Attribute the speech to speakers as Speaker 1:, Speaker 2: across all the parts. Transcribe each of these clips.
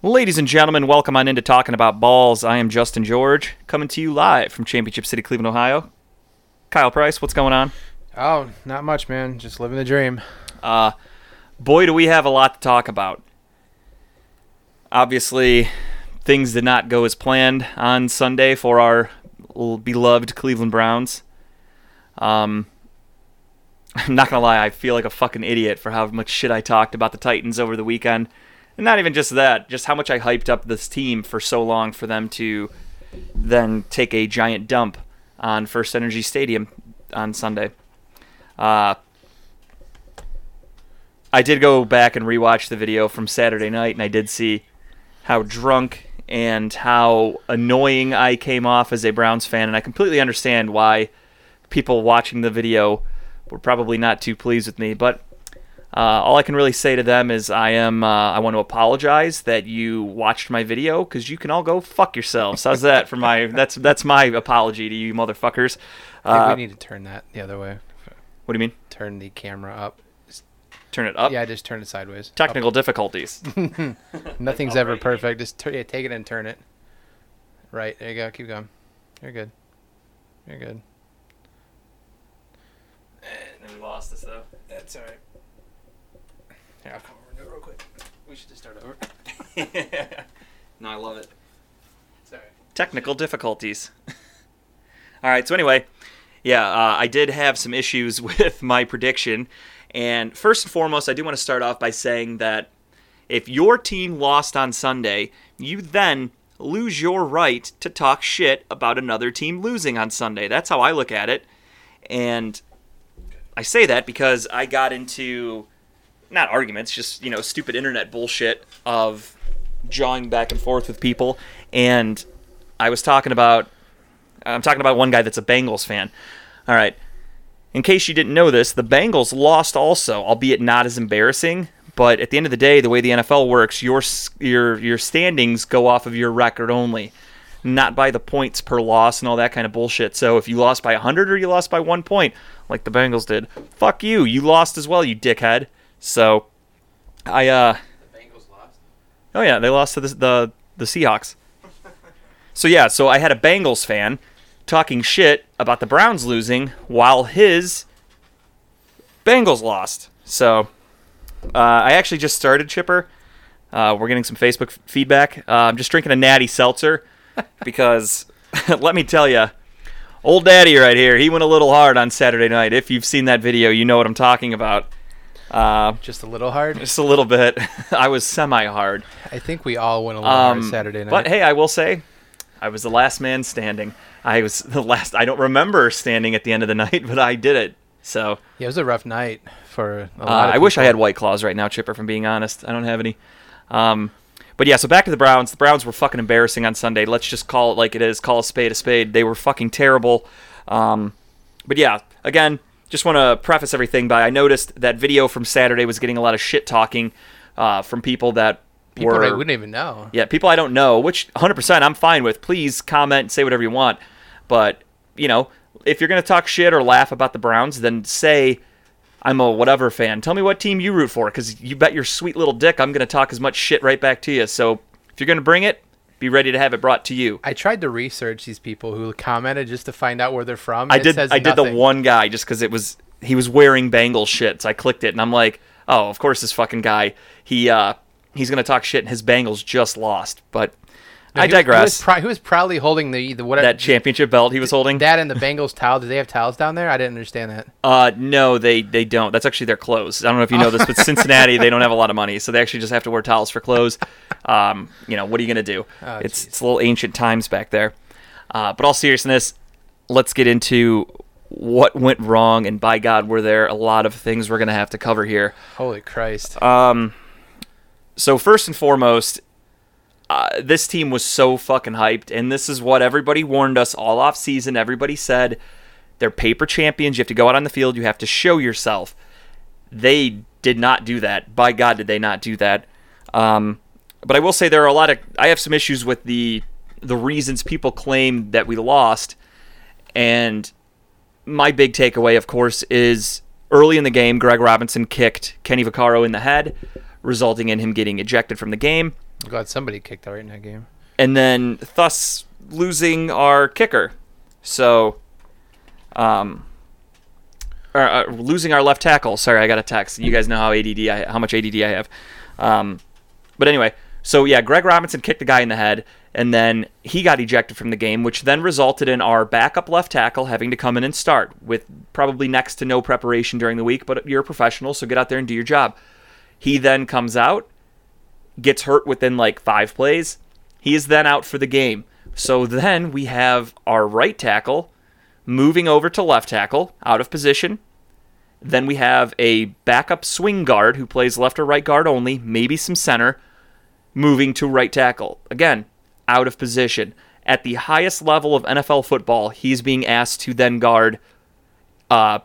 Speaker 1: Ladies and gentlemen, welcome on into Talking About Balls. I am Justin George, coming to you live from Championship City, Cleveland, Ohio. Kyle Price, what's going on?
Speaker 2: Oh, not much, man. Just living the dream.
Speaker 1: Uh, boy, do we have a lot to talk about. Obviously, things did not go as planned on Sunday for our beloved Cleveland Browns. Um, I'm not gonna lie, I feel like a fucking idiot for how much shit I talked about the Titans over the weekend. And not even just that, just how much I hyped up this team for so long for them to then take a giant dump on First Energy Stadium on Sunday. Uh, I did go back and rewatch the video from Saturday night, and I did see how drunk and how annoying I came off as a Browns fan, and I completely understand why people watching the video were probably not too pleased with me. But uh, all I can really say to them is I am uh, I want to apologize that you watched my video because you can all go fuck yourselves. How's that for my that's that's my apology to you motherfuckers.
Speaker 2: I think
Speaker 1: Uh,
Speaker 2: we need to turn that the other way.
Speaker 1: what do you mean?
Speaker 2: Turn the camera up.
Speaker 1: Turn it up.
Speaker 2: Yeah, just turn it sideways.
Speaker 1: Technical difficulties.
Speaker 2: Nothing's ever perfect. Just tur- yeah, take it and turn it. Right. There you go. Keep going. You're good. You're good.
Speaker 1: And we lost this though.
Speaker 2: That's all right. Here, I'll come over and do it real quick. We should just start over.
Speaker 1: no, I love it.
Speaker 2: Sorry.
Speaker 1: Technical difficulties. All right. So anyway, yeah, uh, I did have some issues with my prediction, and first and foremost, I do want to start off by saying that if your team lost on Sunday, you then lose your right to talk shit about another team losing on Sunday. That's how I look at it, and I say that because I got into not arguments, just you know, stupid internet bullshit of jawing back and forth with people, and I was talking about. I'm talking about one guy that's a Bengals fan. All right. In case you didn't know this, the Bengals lost also, albeit not as embarrassing. But at the end of the day, the way the NFL works, your your your standings go off of your record only, not by the points per loss and all that kind of bullshit. So if you lost by 100 or you lost by one point, like the Bengals did, fuck you, you lost as well, you dickhead. So I uh
Speaker 2: The Bengals lost.
Speaker 1: Oh yeah, they lost to the the, the Seahawks. So yeah, so I had a Bengals fan talking shit about the Browns losing while his Bengals lost. So uh, I actually just started Chipper. Uh, we're getting some Facebook f- feedback. Uh, I'm just drinking a natty seltzer because let me tell you, old daddy right here, he went a little hard on Saturday night. If you've seen that video, you know what I'm talking about. Uh,
Speaker 2: Just a little hard.
Speaker 1: just a little bit. I was semi hard.
Speaker 2: I think we all went a little hard
Speaker 1: Um,
Speaker 2: Saturday night.
Speaker 1: But hey, I will say, I was the last man standing. I was the last. I don't remember standing at the end of the night, but I did it. So
Speaker 2: yeah, it was a rough night for a
Speaker 1: uh,
Speaker 2: lot of
Speaker 1: I wish I had White Claws right now, Chipper. From being honest, I don't have any. Um, but yeah, so back to the Browns. The Browns were fucking embarrassing on Sunday. Let's just call it like it is. Call a spade a spade. They were fucking terrible. Um, but yeah, again, just want to preface everything by I noticed that video from Saturday was getting a lot of shit talking uh, from people that
Speaker 2: People
Speaker 1: were
Speaker 2: that wouldn't even know.
Speaker 1: yeah, people I don't know, which 100% I'm fine with. Please comment, say whatever you want. But, you know, if you're going to talk shit or laugh about the Browns, then say I'm a whatever fan. Tell me what team you root for because you bet your sweet little dick I'm going to talk as much shit right back to you. So if you're going to bring it, be ready to have it brought to you.
Speaker 2: I tried to research these people who commented just to find out where they're from.
Speaker 1: I did I did the one guy just because it was he was wearing Bengals shit. So I clicked it and I'm like, oh, of course this fucking guy. He uh he's gonna talk shit and his Bengals just lost. But
Speaker 2: No,
Speaker 1: I
Speaker 2: was-
Speaker 1: digress.
Speaker 2: was, prou- he was proudly holding the the whatever
Speaker 1: that championship belt he was holding.
Speaker 2: that and the Bengals towel. Do they have towels down there? I didn't understand that.
Speaker 1: Uh, no, they they don't. That's actually their clothes. I don't know if you know this, but Cincinnati they don't have a lot of money, so they actually just have to wear towels for clothes. Um, you know, what are you gonna do?
Speaker 2: Oh,
Speaker 1: it's
Speaker 2: jeez.
Speaker 1: it's a little ancient times back there. Uh, but all seriousness, let's get into what went wrong, and by God, were there a lot of things we're gonna have to cover here.
Speaker 2: Holy Christ!
Speaker 1: Um, so first and foremost, uh, this team was so fucking hyped, and this is what everybody warned us all off season. Everybody said they're paper champions. You have to go out on the field. You have to show yourself. They did not do that. By God, did they not do that? Um, but I will say there are a lot of. I have some issues with the the reasons people claim that we lost, and my big takeaway, of course, is early in the game, Greg Robinson kicked Kenny Vaccaro in the head. resulting in him getting ejected from the game.
Speaker 2: I'm glad somebody kicked out right in that game.
Speaker 1: And then thus losing our kicker. So, um, or, uh, losing our left tackle. Sorry, I got a text. You guys know how ADD I, how much ADD I have. Um, but anyway, so yeah, Greg Robinson kicked the guy in the head, and then he got ejected from the game, which then resulted in our backup left tackle having to come in and start with probably next to no preparation during the week. But you're a professional, so get out there and do your job. He then comes out, gets hurt within like five plays. He is then out for the game. So then we have our right tackle moving over to left tackle, out of position. Then we have a backup swing guard who plays left or right guard only, maybe some center, moving to right tackle. Again, out of position. At the highest level of NFL football, he's being asked to then guard uh,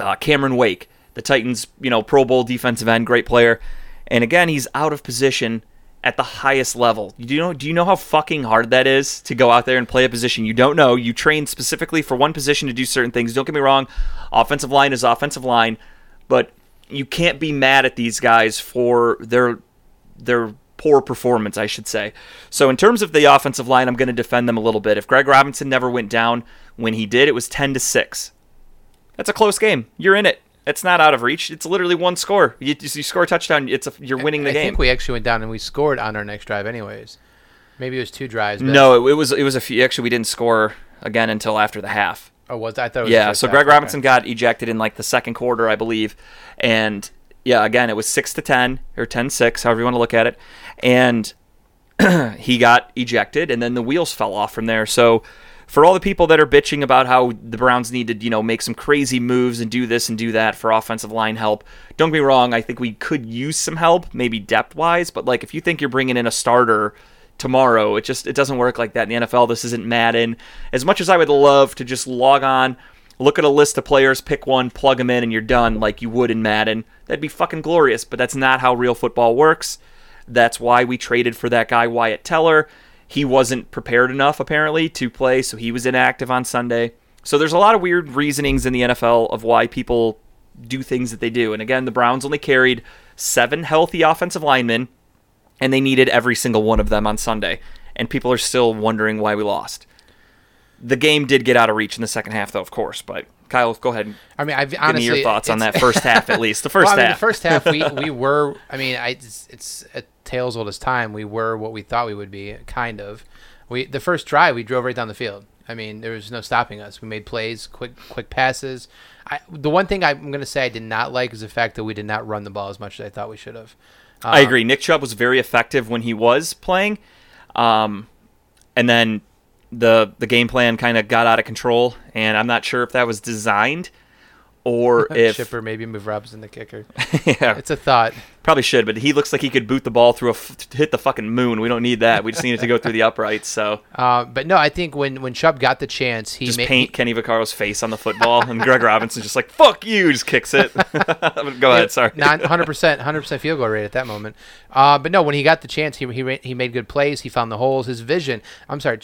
Speaker 1: uh, Cameron Wake, the Titans, you know, Pro Bowl defensive end, great player. And again, he's out of position at the highest level. Do you know do you know how fucking hard that is to go out there and play a position you don't know? You train specifically for one position to do certain things. Don't get me wrong, offensive line is offensive line, but you can't be mad at these guys for their their poor performance, I should say. So in terms of the offensive line, I'm going to defend them a little bit. If Greg Robinson never went down when he did, it was 10 to 6. That's a close game. You're in it. It's not out of reach. It's literally one score. You, you score a touchdown. It's a, you're winning the
Speaker 2: I
Speaker 1: game.
Speaker 2: I think we actually went down and we scored on our next drive, anyways. Maybe it was two drives.
Speaker 1: No, it, it was it was a few. Actually, we didn't score again until after the half.
Speaker 2: Oh, was I thought?
Speaker 1: yeah. So Greg. Robinson okay. got ejected in like the second quarter, I believe, and yeah, again, it was six to ten or 10-6, however you want to look at it, and he got ejected, and then the wheels fell off from there. So for all the people that are bitching about how the Browns need to, you know, make some crazy moves and do this and do that for offensive line help, don't get me wrong. I think we could use some help, maybe depth wise. But like, if you think you're bringing in a starter tomorrow, it just it doesn't work like that in the NFL. This isn't Madden. As much as I would love to just log on, look at a list of players, pick one, plug them in, and you're done, like you would in Madden, that'd be fucking glorious. But that's not how real football works. That's why we traded for that guy Wyatt Teller he wasn't prepared enough apparently to play, so he was inactive on Sunday. So there's a lot of weird reasonings in the NFL of why people do things that they do. And again, the Browns only carried seven healthy offensive linemen, and they needed every single one of them on Sunday. And people are still wondering why we lost. The game did get out of reach in the second half, though, of course. But Kyle, go ahead.
Speaker 2: I mean, I've
Speaker 1: give
Speaker 2: honestly,
Speaker 1: me your thoughts on that first half, at least the first well, I mean,
Speaker 2: half. The first half, we, we were. I mean, I, it's, it's a tales old as time. We were what we thought we would be, kind of. We the first drive, we drove right down the field. I mean, there was no stopping us. We made plays, quick quick passes. I, the one thing I'm going to say I did not like is the fact that we did not run the ball as much as I thought we should have.
Speaker 1: Um, I agree. Nick Chubb was very effective when he was playing, um, and then the the game plan kind of got out of control. And I'm not sure if that was designed or if
Speaker 2: Chipper maybe move Robinson the kicker.
Speaker 1: yeah,
Speaker 2: it's a thought.
Speaker 1: Probably should, but he looks like he could boot the ball through a f- hit the fucking moon. We don't need that. We just need it to go through the uprights. So,
Speaker 2: uh, but no, I think when when Chubb got the chance, he
Speaker 1: just
Speaker 2: ma-
Speaker 1: paint Kenny Vaccaro's face on the football, and Greg Robinson just like fuck you, just kicks it. go ahead, sorry.
Speaker 2: Hundred percent, hundred percent field goal rate at that moment. Uh, but no, when he got the chance, he he he made good plays. He found the holes. His vision. I'm sorry.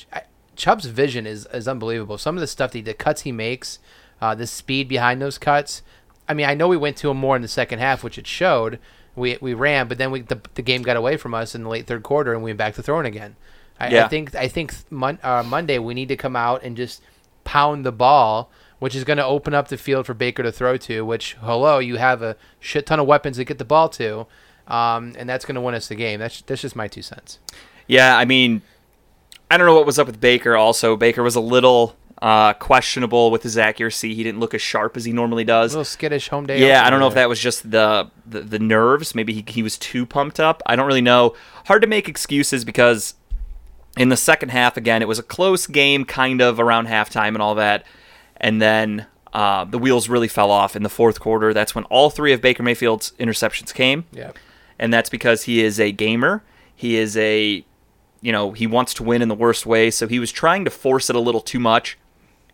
Speaker 2: Chubb's vision is, is unbelievable. Some of the stuff, that, the cuts he makes, uh, the speed behind those cuts, I mean, I know we went to him more in the second half, which it showed. We we ran, but then we the, the game got away from us in the late third quarter, and we went back to throwing again. I, yeah. I think I think mon, uh, Monday we need to come out and just pound the ball, which is going to open up the field for Baker to throw to. Which hello, you have a shit ton of weapons to get the ball to, um, and that's going to win us the game. That's that's just my two cents.
Speaker 1: Yeah, I mean, I don't know what was up with Baker. Also, Baker was a little uh, questionable with his accuracy. He didn't look as sharp as he normally does.
Speaker 2: A little skittish home day.
Speaker 1: Yeah, I don't know if that was just the, the, the nerves. Maybe he, he was too pumped up. I don't really know. Hard to make excuses because in the second half, again, it was a close game, kind of around halftime and all that. And then uh, the wheels really fell off in the fourth quarter. That's when all three of Baker Mayfield's interceptions came.
Speaker 2: Yeah.
Speaker 1: And that's because he is a gamer. He is a, you know, he wants to win in the worst way. So he was trying to force it a little too much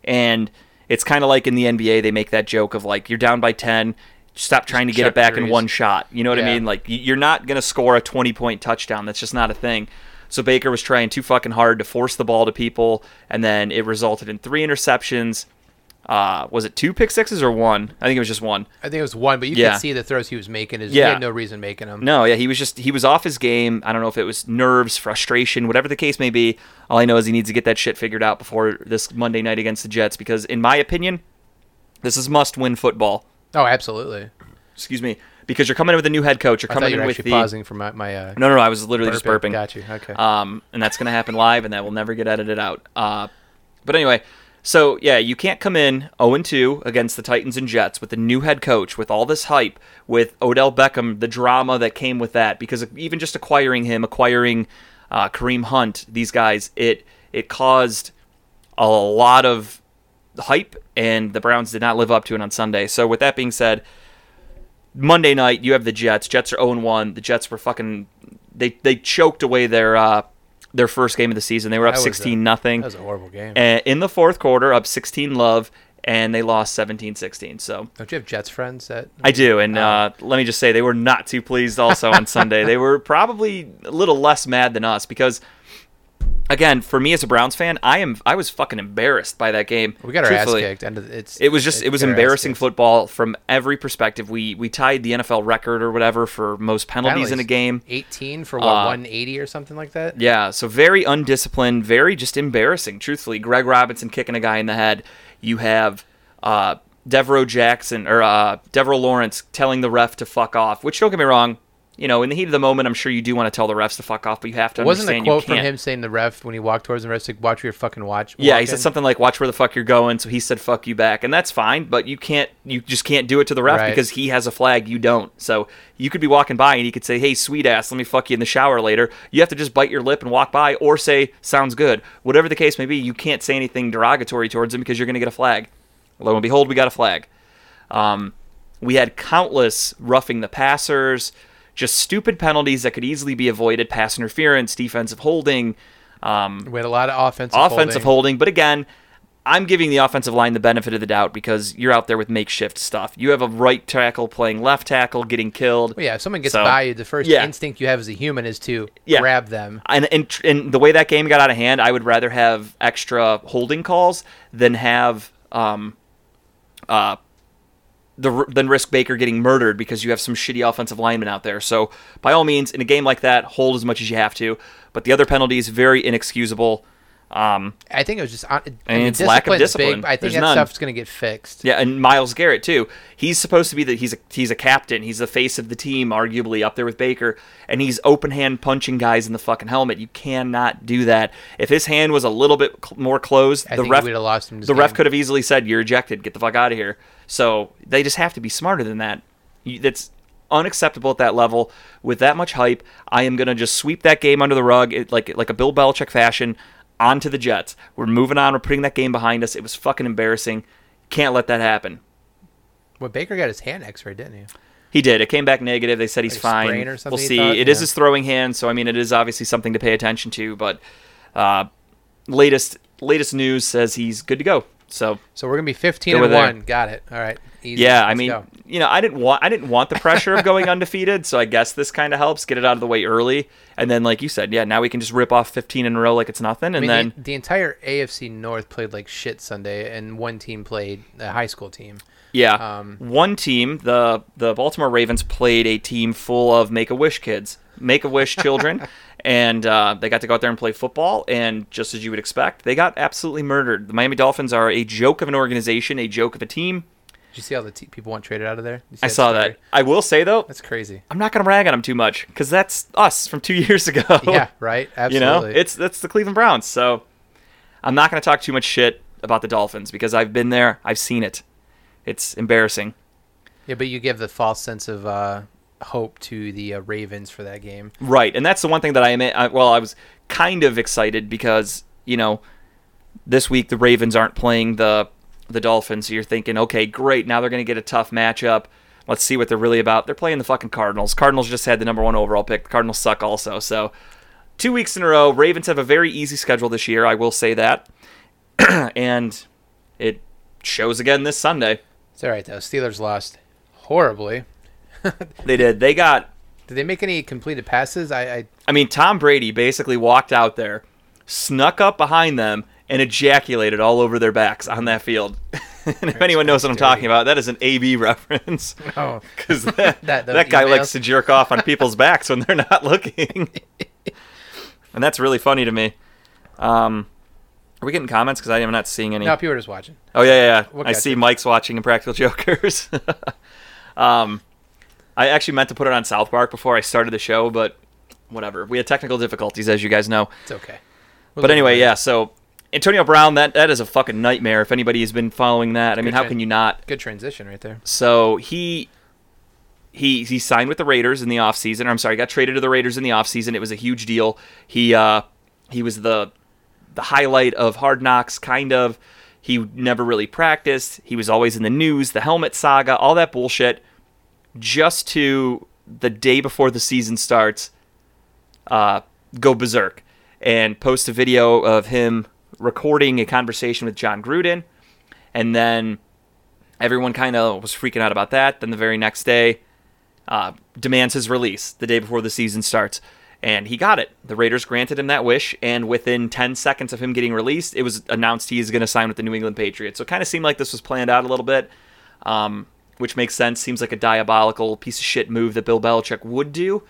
Speaker 1: and it's kind of like in the NBA, they make that joke of like, you're down by 10, stop trying to get it back threes. in one shot. You know what yeah. I mean? Like, you're not going to score a 20 point touchdown. That's just not a thing. So Baker was trying too fucking hard to force the ball to people, and then it resulted in three interceptions. Uh, was it two pick sixes or one? I think it was just one.
Speaker 2: I think it was one, but you
Speaker 1: Yeah.
Speaker 2: could see the throws he was making. Is
Speaker 1: Yeah.
Speaker 2: he had no reason making them.
Speaker 1: No, yeah, he was just he was off his game. I don't know if it was nerves, frustration, whatever the case may be. All I know is he needs to get that shit figured out before this Monday night against the Jets because in my opinion, this is must-win football.
Speaker 2: Oh, absolutely.
Speaker 1: Excuse me, because you're coming in with a new head coach. You're coming
Speaker 2: you
Speaker 1: in with the
Speaker 2: pausing for my, my uh,
Speaker 1: No, no, no, I was literally just
Speaker 2: burping.
Speaker 1: burping.
Speaker 2: Got you. Okay.
Speaker 1: Um, and that's going to happen live, and that will never get edited out. Uh, but anyway, so yeah, you can't come in 0 2 against the Titans and Jets with the new head coach, with all this hype, with Odell Beckham, the drama that came with that, because even just acquiring him, acquiring uh, Kareem Hunt, these guys, it it caused a lot of hype, and the Browns did not live up to it on Sunday. So with that being said, Monday night you have the Jets. Jets are 0 1. The Jets were fucking they they choked away their uh, their first game of the season. They were up
Speaker 2: That was a-
Speaker 1: 16 nothing.
Speaker 2: that was a horrible game.
Speaker 1: And in the fourth quarter, up 16 love, and they lost 17-16. So
Speaker 2: Don't you have Jets friends that?
Speaker 1: I do, and
Speaker 2: Oh.
Speaker 1: uh, let me just say they were not too pleased. Also on Sunday, they were probably a little less mad than us because, again, for me as a Browns fan, I am I was fucking embarrassed by that game.
Speaker 2: we got our
Speaker 1: Truthfully.
Speaker 2: ass kicked. And it's
Speaker 1: It was just it was
Speaker 2: got our ass
Speaker 1: embarrassing football from every perspective. We we tied the NFL record or whatever for most penalties in a game.
Speaker 2: 18 for what
Speaker 1: Uh,
Speaker 2: 180 or something like that.
Speaker 1: Yeah, so very undisciplined, very just embarrassing. Truthfully, Greg Robinson kicking a guy in the head. You have uh, Devereaux Jackson or uh, Devereaux Lawrence telling the ref to fuck off. Which don't get me wrong, you know, in the heat of the moment, I'm sure you do want to tell the refs to fuck off, but you have to
Speaker 2: Wasn't a quote from him saying the ref when he walked towards the ref like watch where your fucking watch?
Speaker 1: Yeah, he said something like "Watch where the fuck you're going," so he said "fuck you back," and that's fine. But you can't, you just can't do it to the ref
Speaker 2: Right.
Speaker 1: because he has a flag, you don't. So you could be walking by and he could say, "Hey, sweet ass, let me fuck you in the shower later." You have to just bite your lip and walk by, or say "Sounds good." Whatever the case may be, you can't say anything derogatory towards him because you're going to get a flag. Lo and behold, we got a flag. Um, we had countless roughing the passers, just stupid penalties that could easily be avoided, pass interference, defensive holding. Um,
Speaker 2: We had a lot of offensive
Speaker 1: offensive
Speaker 2: holding.
Speaker 1: holding. But again, I'm giving the offensive line the benefit of the doubt because you're out there with makeshift stuff. You have a right tackle playing left tackle, getting killed.
Speaker 2: Well, yeah, if someone gets
Speaker 1: So,
Speaker 2: by you, the first
Speaker 1: yeah.
Speaker 2: instinct you have as a human is to
Speaker 1: Yeah.
Speaker 2: grab them.
Speaker 1: And, and and the way that game got out of hand, I would rather have extra holding calls than have um uh the than risk Baker getting murdered because you have some shitty offensive lineman out there. So by all means, in a game like that, hold as much as you have to. But the other penalty is very inexcusable. Um,
Speaker 2: I think it was just. I
Speaker 1: And
Speaker 2: mean,
Speaker 1: it's lack of discipline.
Speaker 2: Big, I think
Speaker 1: There's
Speaker 2: that
Speaker 1: none.
Speaker 2: stuff's going to get fixed.
Speaker 1: Yeah, and Myles Garrett too. He's supposed to be the he's a he's a captain. He's the face of the team, arguably up there with Baker, and he's open hand punching guys in the fucking helmet. You cannot do that. If his hand was a little bit cl- more closed,
Speaker 2: I
Speaker 1: the ref
Speaker 2: we'd have lost him.
Speaker 1: The ref could have easily said you're ejected. Get the fuck out of here. So they just have to be smarter than that. You- That's unacceptable at that level with that much hype. I am gonna just sweep that game under the rug, it, like like a Bill Belichick fashion, onto the Jets. We're moving on. We're putting that game behind us. It was fucking embarrassing. Can't let that happen.
Speaker 2: Well, Baker got his hand X-rayed, didn't he?
Speaker 1: He did. It came back negative. They said he's
Speaker 2: Like
Speaker 1: fine. We'll see.
Speaker 2: thought?
Speaker 1: It is
Speaker 2: Yeah.
Speaker 1: his throwing hand, so I mean, it is obviously something to pay attention to. But uh, latest latest news says he's good to go. So
Speaker 2: So we're gonna be 15
Speaker 1: Go
Speaker 2: and
Speaker 1: with there.
Speaker 2: one. Got it. All right. Easy.
Speaker 1: yeah, I
Speaker 2: Let's
Speaker 1: mean,
Speaker 2: go.
Speaker 1: you know, I didn't want I didn't want the pressure of going undefeated, so I guess this kind of helps get it out of the way early. And then, like you said, yeah, now we can just rip off 15 in a row like it's nothing,
Speaker 2: I
Speaker 1: and
Speaker 2: mean,
Speaker 1: then
Speaker 2: the, the entire AFC North played like shit Sunday, and one team played a high school team.
Speaker 1: Yeah.
Speaker 2: Um,
Speaker 1: One team, the the Baltimore Ravens, played a team full of Make a Wish kids, Make a Wish children, and uh, they got to go out there and play football. And just as you would expect, they got absolutely murdered. The Miami Dolphins are a joke of an organization, a joke of a team.
Speaker 2: Did you see all the t- people want traded out of there?
Speaker 1: I saw
Speaker 2: story?
Speaker 1: that. I will say though,
Speaker 2: That's crazy.
Speaker 1: I'm not gonna rag on them too much because that's us from two years ago.
Speaker 2: yeah. Right.
Speaker 1: you
Speaker 2: Absolutely.
Speaker 1: know, it's that's the Cleveland Browns. So I'm not gonna talk too much shit about the Dolphins because I've been there, I've seen it. It's embarrassing.
Speaker 2: yeah, but you give the false sense of uh, hope to the uh, Ravens for that game.
Speaker 1: Right, and that's the one thing that I am. I, well, I was kind of excited because you know this week the Ravens aren't playing the the Dolphins. So you're thinking, okay, great, now they're going to get a tough matchup. Let's see what they're really about. They're playing the fucking Cardinals. Cardinals just had the number one overall pick. The Cardinals suck also. So two weeks in a row, Ravens have a very easy schedule this year. I will say that, and it shows again this Sunday.
Speaker 2: It's all right though. Steelers lost horribly.
Speaker 1: They did. They got
Speaker 2: Did they make any completed passes? I, I
Speaker 1: I mean, Tom Brady basically walked out there, snuck up behind them, and ejaculated all over their backs on that field. and if anyone knows what I'm talking about, that is an AB reference.
Speaker 2: Oh,
Speaker 1: Because that,
Speaker 2: That-
Speaker 1: that, guy
Speaker 2: emails.
Speaker 1: likes to jerk off on people's backs when they're not looking. and that's really funny to me. Um, are we getting comments? Because I am not seeing any.
Speaker 2: no, people are just watching.
Speaker 1: Oh yeah, yeah. yeah.
Speaker 2: We'll
Speaker 1: I see
Speaker 2: it.
Speaker 1: Mike's watching Impractical Jokers. um, I actually meant to put it on South Park before I started the show, but whatever. We had technical difficulties, as you guys know.
Speaker 2: It's okay. We'll
Speaker 1: But anyway, yeah. So Antonio Brown, that that is a fucking nightmare. If anybody has been following that, I mean,
Speaker 2: Good
Speaker 1: how can you not?
Speaker 2: Good transition right there.
Speaker 1: So he he he signed with the Raiders in the offseason. Or I'm sorry, got traded to the Raiders in the offseason. It was a huge deal. He uh he was the the highlight of Hard Knocks kind of. He never really practiced. He was always in the news, the helmet saga, all that bullshit just to the day before the season starts uh, go berserk and post a video of him recording a conversation with Jon Gruden. And then everyone kind of was freaking out about that. Then the very next day, uh, demands his release the day before the season starts. And he got it. The Raiders granted him that wish, and within 10 seconds of him getting released, it was announced he is going to sign with the New England Patriots. So it kind of seemed like this was planned out a little bit, um, which makes sense. Seems like a diabolical piece of shit move that Bill Belichick would do.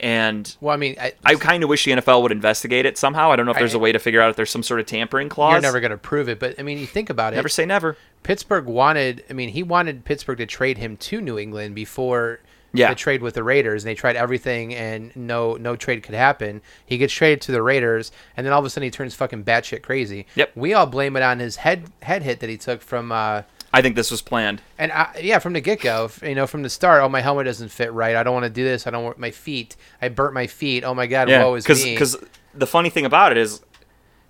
Speaker 1: And
Speaker 2: Well, I mean, I,
Speaker 1: I kind of wish the NFL would investigate it somehow. I don't know if there's
Speaker 2: I-
Speaker 1: a way to figure out if there's some sort of tampering clause.
Speaker 2: you're never going to prove it, but I mean, you think about it.
Speaker 1: Never say never.
Speaker 2: Pittsburgh wanted. I mean, he wanted Pittsburgh to trade him to New England before
Speaker 1: Yeah.
Speaker 2: the trade with the Raiders, and they tried everything, and no no trade could happen. He gets traded to the Raiders, and then all of a sudden he turns fucking batshit crazy.
Speaker 1: Yep.
Speaker 2: We all blame it on his head head hit that he took from. Uh,
Speaker 1: I think this was planned.
Speaker 2: and I, yeah, from the get go, you know, from the start, oh my helmet doesn't fit right. I don't want to do this. I don't want my feet. I burnt my feet. Oh my god,
Speaker 1: Yeah,
Speaker 2: woe is
Speaker 1: because
Speaker 2: me.
Speaker 1: the funny thing about it is,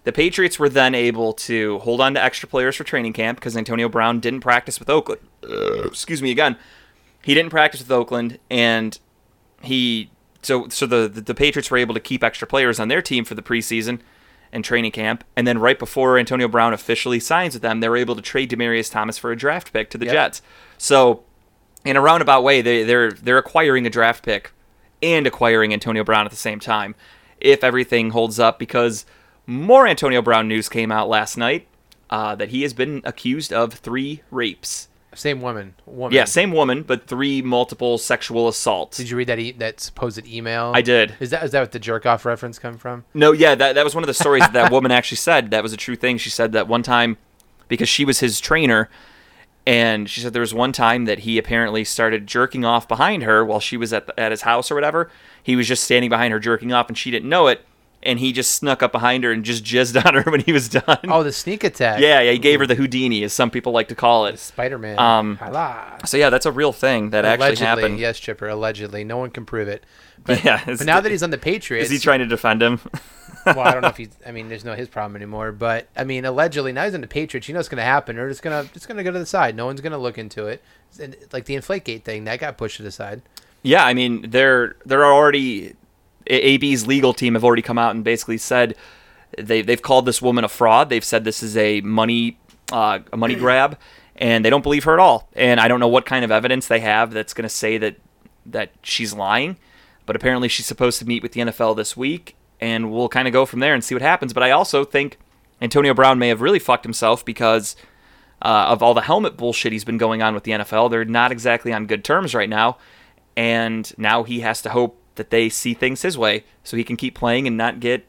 Speaker 1: the Patriots were then able to hold on to extra players for training camp because Antonio Brown didn't practice with Oakland. excuse me again, he didn't practice with Oakland, and he so so the, the the Patriots were able to keep extra players on their team for the preseason and training camp, and then right before Antonio Brown officially signs with them, they were able to trade Demaryius Thomas for a draft pick to the
Speaker 2: Yep.
Speaker 1: Jets. So in a roundabout way, they, they're they're acquiring a draft pick and acquiring Antonio Brown at the same time, if everything holds up. Because more Antonio Brown news came out last night uh, that he has been accused of three rapes.
Speaker 2: Same woman. Woman.
Speaker 1: Yeah, same woman, but three multiple sexual assaults.
Speaker 2: Did you read that e- that supposed email?
Speaker 1: I did.
Speaker 2: Is that is that what the jerk off reference come from?
Speaker 1: No, yeah, that, that was one of the stories that, that woman actually said. That was a true thing. She said that one time, because she was his trainer, and she said there was one time that he apparently started jerking off behind her while she was at, the, at his house or whatever. He was just standing behind her jerking off, and she didn't know it, and he just snuck up behind her and just jizzed on her when he was done.
Speaker 2: Oh, the sneak attack.
Speaker 1: yeah, yeah, he gave her the Houdini, as some people like to call it.
Speaker 2: Spider Man.
Speaker 1: Um, So yeah, that's a real thing that actually
Speaker 2: Allegedly,
Speaker 1: happened.
Speaker 2: yes, Chipper. Allegedly, no one can prove it. But,
Speaker 1: Yeah,
Speaker 2: but now that he's on the Patriots,
Speaker 1: is he trying to defend him?
Speaker 2: well, I don't know if he's. I mean, there's no his problem anymore. But I mean, allegedly, now he's on the Patriots. You know what's going to happen? They're just gonna just gonna go to the side. No one's gonna look into it. And, like the Inflategate thing, that got pushed to the side.
Speaker 1: Yeah, I mean, they're they're already AB's legal team have already come out and basically said they they've called this woman a fraud. They've said this is a money uh, a money grab, and they don't believe her at all. And I don't know what kind of evidence they have that's going to say that that she's lying. But apparently, she's supposed to meet with the NFL this week, and we'll kind of go from there and see what happens. But I also think Antonio Brown may have really fucked himself because uh, of all the helmet bullshit he's been going on with the NFL. They're not exactly on good terms right now, and now he has to hope that they see things his way so he can keep playing and not get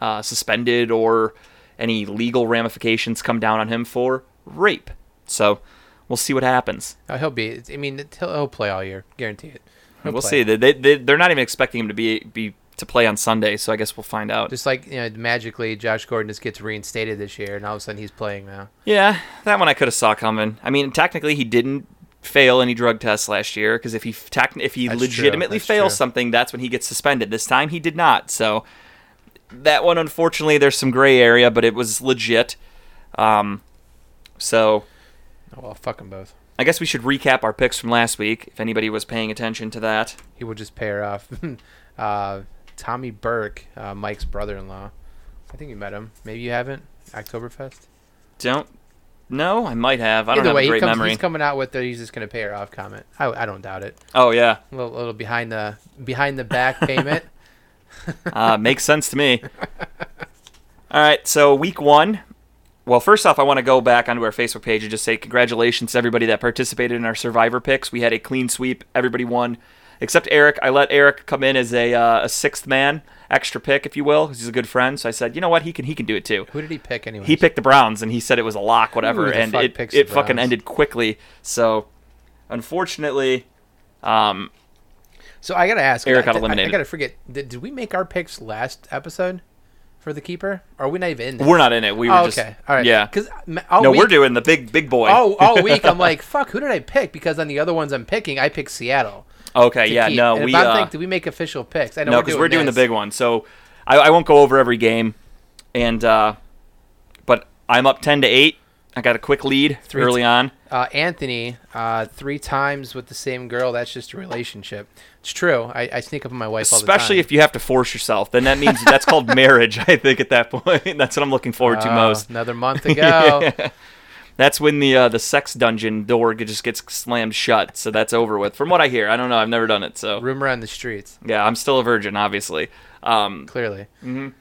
Speaker 1: uh, suspended or any legal ramifications come down on him for rape. So we'll see what happens.
Speaker 2: Oh, he'll be. I mean, he'll, he'll play all year, guarantee it. He'll
Speaker 1: we'll
Speaker 2: play.
Speaker 1: see. They, they, they, they're not even expecting him to be be to play on Sunday, so I guess we'll find out.
Speaker 2: Just like you know, magically, Josh Gordon just gets reinstated this year, and all of a sudden he's playing now.
Speaker 1: Yeah, that one I could have saw coming. I mean, technically he didn't fail any drug tests last year because if he tec- if he
Speaker 2: That's
Speaker 1: legitimately fails
Speaker 2: true.
Speaker 1: something, that's when he gets suspended. This time he did not. So that one, unfortunately, there's some gray area, but it was legit. Um, so
Speaker 2: Oh well, fuck them both.
Speaker 1: I guess we should recap our picks from last week if anybody was paying attention to that.
Speaker 2: He will just pair off. uh, Tommy Burke, uh, Mike's brother-in-law. I think you met him. Maybe you haven't. Oktoberfest.
Speaker 1: Don't. No, I might have. I don't have
Speaker 2: way,
Speaker 1: a
Speaker 2: he
Speaker 1: great
Speaker 2: comes,
Speaker 1: memory.
Speaker 2: he's coming out with the he's just gonna pay her off comment. I, I don't doubt it.
Speaker 1: oh yeah,
Speaker 2: A little, little behind the behind the back payment.
Speaker 1: uh, makes sense to me. All right, so week one Well, first off, I want to go back onto our Facebook page and just say congratulations to everybody that participated in our Survivor picks. We had a clean sweep. Everybody won, except Eric. I let Eric come in as a, uh, a sixth man, extra pick, if you will, because he's a good friend. So I said, you know what, he can he can do it too.
Speaker 2: Who did he pick anyway?
Speaker 1: He picked the Browns, and he said it was a lock, whatever,
Speaker 2: the
Speaker 1: and
Speaker 2: fuck
Speaker 1: it it fucking
Speaker 2: Browns?
Speaker 1: ended quickly. So, unfortunately, um,
Speaker 2: So I gotta ask.
Speaker 1: Eric
Speaker 2: I,
Speaker 1: got
Speaker 2: I-
Speaker 1: eliminated.
Speaker 2: I, gotta forget. Did, did we make our picks last episode for the keeper? Or are we not even in? This?
Speaker 1: we're not in it. We were
Speaker 2: Oh,
Speaker 1: just
Speaker 2: okay. All right.
Speaker 1: yeah.
Speaker 2: Because all
Speaker 1: No,
Speaker 2: week,
Speaker 1: we're doing the big big boy.
Speaker 2: Oh, all week I'm like, fuck. Who did I pick? Because on the other ones I'm picking, I picked Seattle.
Speaker 1: Okay, yeah,
Speaker 2: keep.
Speaker 1: no,
Speaker 2: And
Speaker 1: we
Speaker 2: I
Speaker 1: uh,
Speaker 2: think did we make official picks? I know
Speaker 1: no,
Speaker 2: we're
Speaker 1: because
Speaker 2: doing
Speaker 1: we're doing the big one. So I, I won't go over every game, and uh, but I'm up ten to eight. I got a quick lead
Speaker 2: Three
Speaker 1: early
Speaker 2: t-
Speaker 1: on.
Speaker 2: Uh, Anthony, uh, three times with the same girl. That's just a relationship. It's true. I, I sneak up on my wife all the time.
Speaker 1: Especially if you have to force yourself, then that means that's called marriage. I think at that point, that's what I'm looking forward to
Speaker 2: Oh,
Speaker 1: most.
Speaker 2: Another month to go.
Speaker 1: That's when the uh, the sex dungeon door just gets slammed shut. So that's over with. From what I hear, I don't know. I've never done it. So
Speaker 2: Rumor on the streets.
Speaker 1: yeah, I'm still a virgin, obviously. Um,
Speaker 2: Clearly.
Speaker 1: Mhm.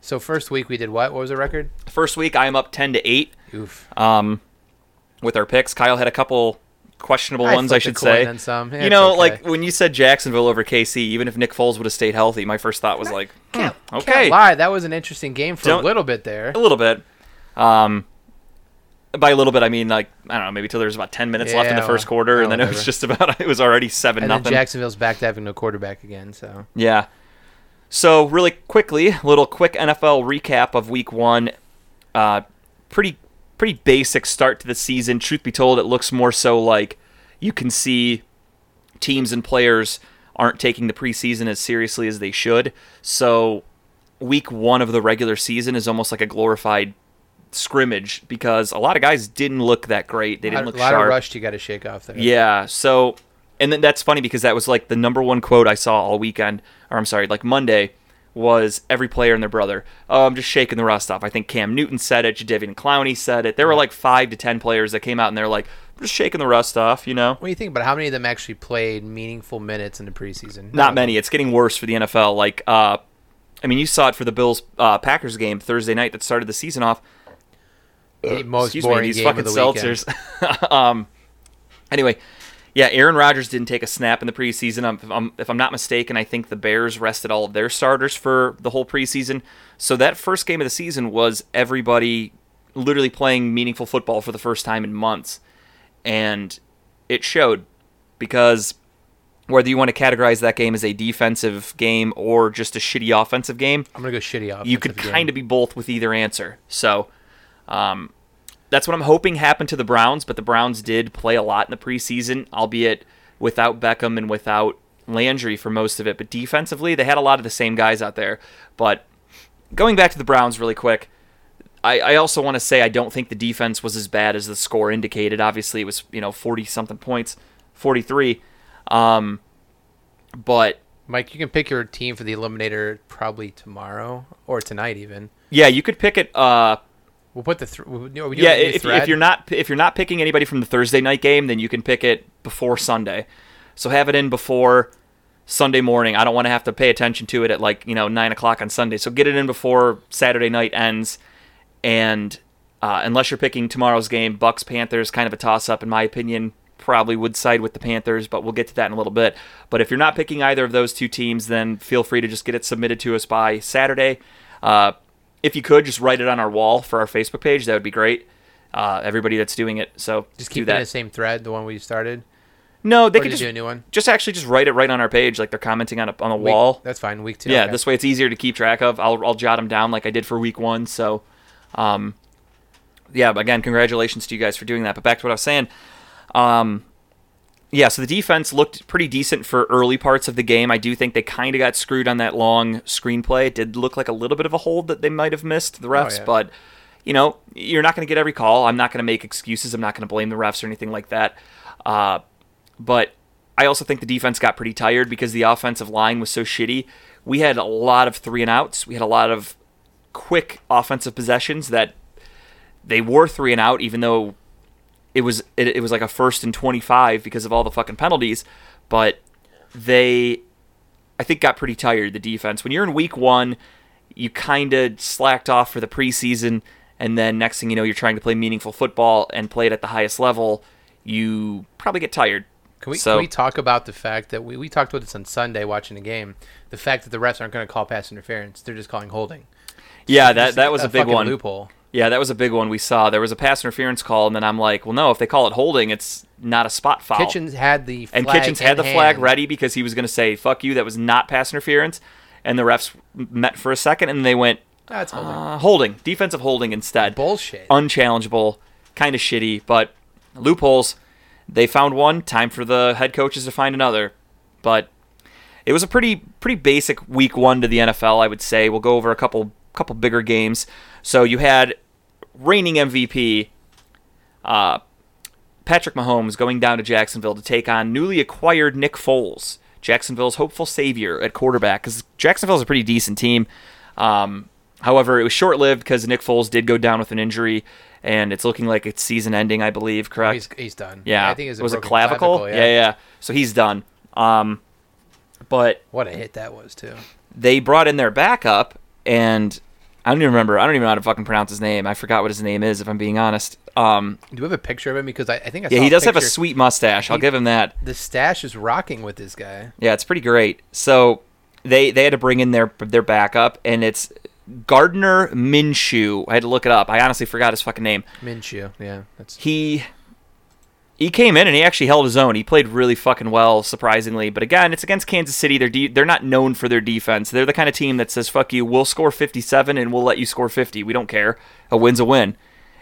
Speaker 2: So first week we did what? What was the record?
Speaker 1: first week, I am up ten to eight
Speaker 2: Oof.
Speaker 1: um, with our picks. Kyle had a couple questionable ones, I should say.
Speaker 2: on some. Yeah,
Speaker 1: you know,
Speaker 2: okay.
Speaker 1: like when you said Jacksonville over KC, even if Nick Foles would have stayed healthy, my first thought was like, hmm,
Speaker 2: can't,
Speaker 1: okay,
Speaker 2: can't lie. That was an interesting game for
Speaker 1: Don't-
Speaker 2: a little bit there.
Speaker 1: a little bit. Um, by a little bit, I mean like I don't know, maybe till there was about ten minutes left in the first
Speaker 2: well,
Speaker 1: quarter, and then it was just about it was already seven
Speaker 2: And then
Speaker 1: nothing.
Speaker 2: Jacksonville's back to having no quarterback again. So
Speaker 1: Yeah. So really quickly, a little quick NFL recap of Week One. Uh, pretty pretty basic start to the season. Truth be told, it looks more so like you can see teams and players aren't taking the preseason as seriously as they should. So Week One of the regular season is almost like a glorified scrimmage because a lot of guys didn't look that great. They didn't look
Speaker 2: lot
Speaker 1: sharp.
Speaker 2: of rust you got to shake off there.
Speaker 1: Yeah. So, and then that's funny because that was like the number one quote I saw all weekend, or I'm sorry, like Monday, was every player and their brother. Oh, I'm just shaking the rust off. I think Cam Newton said it. Jadeveon Clowney said it. There were like five to ten players that came out and they're like, I'm just shaking the rust off, you know?
Speaker 2: What do you think about how many of them actually played meaningful minutes in the preseason?
Speaker 1: Not many. It's getting worse for the NFL. Like, uh, I mean, you saw it for the Bills uh, Packers game Thursday night that started the season off.
Speaker 2: The most
Speaker 1: Excuse me, these
Speaker 2: game
Speaker 1: fucking
Speaker 2: of the
Speaker 1: seltzers. um, anyway, yeah, Aaron Rodgers didn't take a snap in the preseason. Um, if, I'm, if I'm not mistaken, I think the Bears rested all of their starters for the whole preseason. So that first game of the season was everybody literally playing meaningful football for the first time in months, and it showed because whether you want to categorize that game as a defensive game or just a shitty offensive game,
Speaker 2: I'm gonna go shitty off.
Speaker 1: you could kind of be both with either answer. So um, that's what I'm hoping happened to the Browns, but the Browns did play a lot in the preseason, albeit without Beckham and without Landry for most of it. But defensively, they had a lot of the same guys out there. But going back to the Browns really quick, I, I also want to say I don't think the defense was as bad as the score indicated. Obviously, it was you know 40 something points, 43. Um, but
Speaker 2: Mike, you can pick your team for the eliminator probably tomorrow or tonight even.
Speaker 1: yeah, you could pick it. Uh,
Speaker 2: We'll put the th- we- we- we do
Speaker 1: yeah, if, if you're not if you're not picking anybody from the Thursday night game, then you can pick it before Sunday. So have it in before Sunday morning. I don't want to have to pay attention to it at like you know nine o'clock on Sunday. So get it in before Saturday night ends. And uh, unless you're picking tomorrow's game, Bucs Panthers, kind of a toss up in my opinion. Probably would side with the Panthers, but we'll get to that in a little bit. But if you're not picking either of those two teams, then feel free to just get it submitted to us by Saturday. Uh, if you could just write it on our wall for our Facebook page, that would be great. Uh, everybody that's doing it, so
Speaker 2: just keep
Speaker 1: that.
Speaker 2: in the same thread, the one we started.
Speaker 1: no, they
Speaker 2: Or
Speaker 1: could just
Speaker 2: do a new one?
Speaker 1: just actually just write it right on our page, like they're commenting on a, on a
Speaker 2: Week-
Speaker 1: wall.
Speaker 2: That's fine. Week two.
Speaker 1: Yeah,
Speaker 2: okay.
Speaker 1: this way it's easier to keep track of. I'll I'll jot them down like I did for week one. So, um, yeah. Again, congratulations to you guys for doing that. But back to what I was saying. Um, yeah. So the defense looked pretty decent for early parts of the game. I do think they kind of got screwed on that long screenplay. It did look like a little bit of a hold that they might have missed the refs,
Speaker 2: yeah.
Speaker 1: but. You know, you're not going to get every call. I'm not going to make excuses. I'm not going to blame the refs or anything like that. Uh, but I also think the defense got pretty tired because the offensive line was so shitty. We had a lot of three and outs. We had a lot of quick offensive possessions that they were three and out, even though it was it, it was like a first and 25 because of all the fucking penalties. But they, I think, got pretty tired. The defense when you're in week one, you kind of slacked off for the preseason. and then next thing you know, you're trying to play meaningful football and play it at the highest level, you probably get tired.
Speaker 2: Can we,
Speaker 1: So-
Speaker 2: can we talk about the fact that we, we talked about this on Sunday watching the game? The fact that the refs aren't going to call pass interference; they're just calling holding.
Speaker 1: Yeah, that that was a, big one.
Speaker 2: loophole.
Speaker 1: Yeah, that was a big one we saw. There was a pass interference call, and then I'm like, well, no, if they call it holding, it's not a spot foul.
Speaker 2: Kitchens had the flag
Speaker 1: and Kitchens had the flag ready because he was going to say, fuck you, that was not pass interference. And the refs met for a second, and they went,
Speaker 2: That's holding.
Speaker 1: uh, holding, defensive holding instead.
Speaker 2: Bullshit.
Speaker 1: Unchallengeable, kind of shitty, but loopholes. They found one. Time for the head coaches to find another. But it was a pretty pretty basic week one to the NFL, I would say. We'll go over a couple couple bigger games. So you had reigning MVP uh, Patrick Mahomes going down to Jacksonville to take on newly acquired Nick Foles, Jacksonville's hopeful savior at quarterback, because Jacksonville's a pretty decent team. Um, however, it was short lived because Nick Foles did go down with an injury, and it's looking like it's season ending, I believe, correct?
Speaker 2: He's, he's done.
Speaker 1: yeah.
Speaker 2: I think it was, a
Speaker 1: was it
Speaker 2: broken
Speaker 1: clavicle?
Speaker 2: yeah.
Speaker 1: yeah, yeah. So he's done. Um, but
Speaker 2: What a hit that was too.
Speaker 1: they brought in their backup, and I don't even remember. I don't even know how to fucking pronounce his name. I forgot what his name is, if I'm being honest. Um,
Speaker 2: Do we have a picture of him? Because I, I think I
Speaker 1: yeah, he does have a sweet mustache. I'll
Speaker 2: He-
Speaker 1: give him that.
Speaker 2: The stash is rocking with this guy.
Speaker 1: Yeah, it's pretty great. So they they had to bring in their their backup, and it's Gardner Minshew. I had to look it up. I honestly forgot his fucking name.
Speaker 2: Minshew. Yeah, that's
Speaker 1: He he came in and he actually held his own. He played really fucking well, surprisingly. But again, it's against Kansas City. They're de- they're not known for their defense. They're the kind of team that says "fuck you." We'll score 57 and we'll let you score 50. We don't care. A win's a win,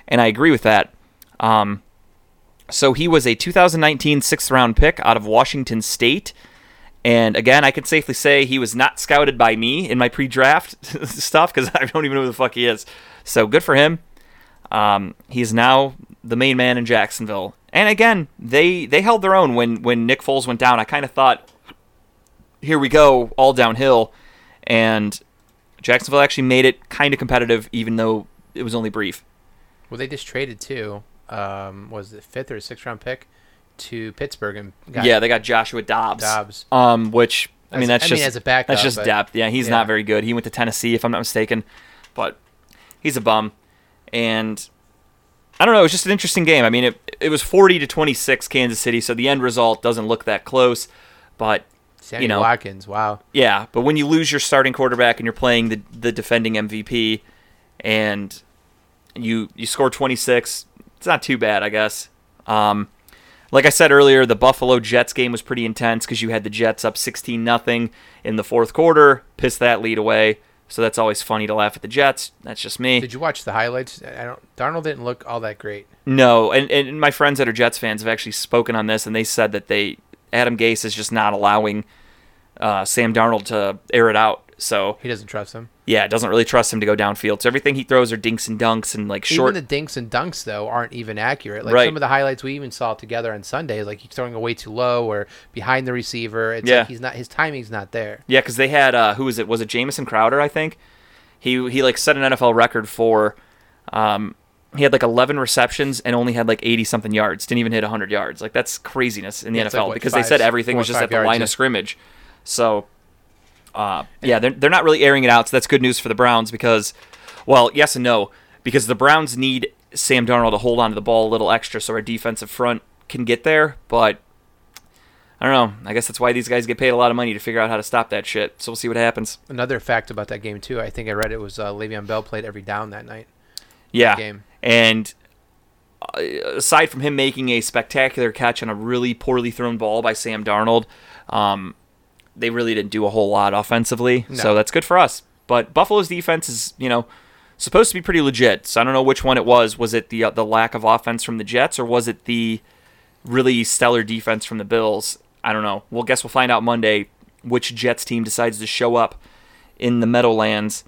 Speaker 1: and I agree with that. Um, so he was a 2019 sixth round pick out of Washington State. And again, I can safely say he was not scouted by me in my pre-draft stuff because I don't even know who the fuck he is. So good for him. Um, he's now the main man in Jacksonville. And again, they they held their own when when Nick Foles went down. I kind of thought, here we go, all downhill. And Jacksonville actually made it kind of competitive, even though it was only brief.
Speaker 2: well. They just traded too. Um, was it fifth or sixth round pick to Pittsburgh and got
Speaker 1: yeah, they got Joshua Dobbs.
Speaker 2: Dobbs.
Speaker 1: Um, which I mean, that's
Speaker 2: I mean,
Speaker 1: just
Speaker 2: as a backup,
Speaker 1: That's just
Speaker 2: but-
Speaker 1: depth. Yeah, he's
Speaker 2: yeah.
Speaker 1: not very good. He went to Tennessee, if I'm not mistaken, but he's a bum. And I don't know. It was just an interesting game. I mean, it it was 40 to 26 Kansas City, so the end result doesn't look that close. But
Speaker 2: Sammy
Speaker 1: you know.
Speaker 2: Watkins. Wow.
Speaker 1: yeah, but when you lose your starting quarterback and you're playing the the defending MVP, and you you score 26, it's not too bad, I guess. Um, like I said earlier, the Buffalo Jets game was pretty intense because you had the Jets up 16 nothing in the fourth quarter, pissed that lead away. So that's always funny to laugh at the Jets. That's just me.
Speaker 2: Did you watch the highlights? I don't. Darnold didn't look all that great.
Speaker 1: No, and, and my friends that are Jets fans have actually spoken on this, and they said that they Adam Gase is just not allowing uh, Sam Darnold to air it out. So
Speaker 2: He doesn't trust him.
Speaker 1: yeah, doesn't really trust him to go downfield. So everything he throws are dinks and dunks and like short.
Speaker 2: Even the dinks and dunks though aren't even accurate. Like
Speaker 1: Right.
Speaker 2: some of the highlights we even saw together on Sunday, is like he's throwing away too low or behind the receiver. It's
Speaker 1: Yeah.
Speaker 2: like he's not. His timing's not there.
Speaker 1: yeah, because they had uh, who was it? Was it Jamison Crowder? I think he he like set an NFL record for. Um, he had like 11 receptions and only had like 80 something yards. Didn't even hit 100 yards. Like that's craziness in the
Speaker 2: Yeah,
Speaker 1: NFL
Speaker 2: like, what,
Speaker 1: because they said everything was just at the line of scrimmage. So, uh, yeah, they're they're not really airing it out. So that's good news for the Browns because, well, yes and no, because the Browns need Sam Darnold to hold on to the ball a little extra so our defensive front can get there. But I don't know. I guess that's why these guys get paid a lot of money to figure out how to stop that shit. So we'll see what happens.
Speaker 2: Another fact about that game too. I think I read it was uh, Le'Veon Bell played every down that night.
Speaker 1: Yeah.
Speaker 2: game.
Speaker 1: And uh, aside from him making a spectacular catch on a really poorly thrown ball by Sam Darnold, um, they really didn't do a whole lot offensively.
Speaker 2: No.
Speaker 1: So that's good for us. But Buffalo's defense is, you know, supposed to be pretty legit. So I don't know which one it was. Was it the uh, the lack of offense from the Jets or was it the really stellar defense from the Bills? I don't know. We'll guess we'll find out Monday which Jets team decides to show up in the Meadowlands.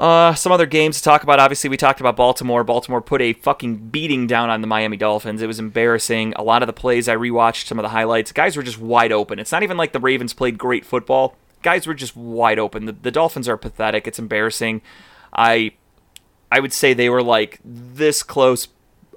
Speaker 1: Uh, some other games to talk about. Obviously, we talked about Baltimore. Baltimore put a fucking beating down on the Miami Dolphins. It was embarrassing. A lot of the plays I rewatched, some of the highlights, guys were just wide open. It's not even like the Ravens played great football. Guys were just wide open. The, the Dolphins are pathetic. It's embarrassing. I, I would say they were like this close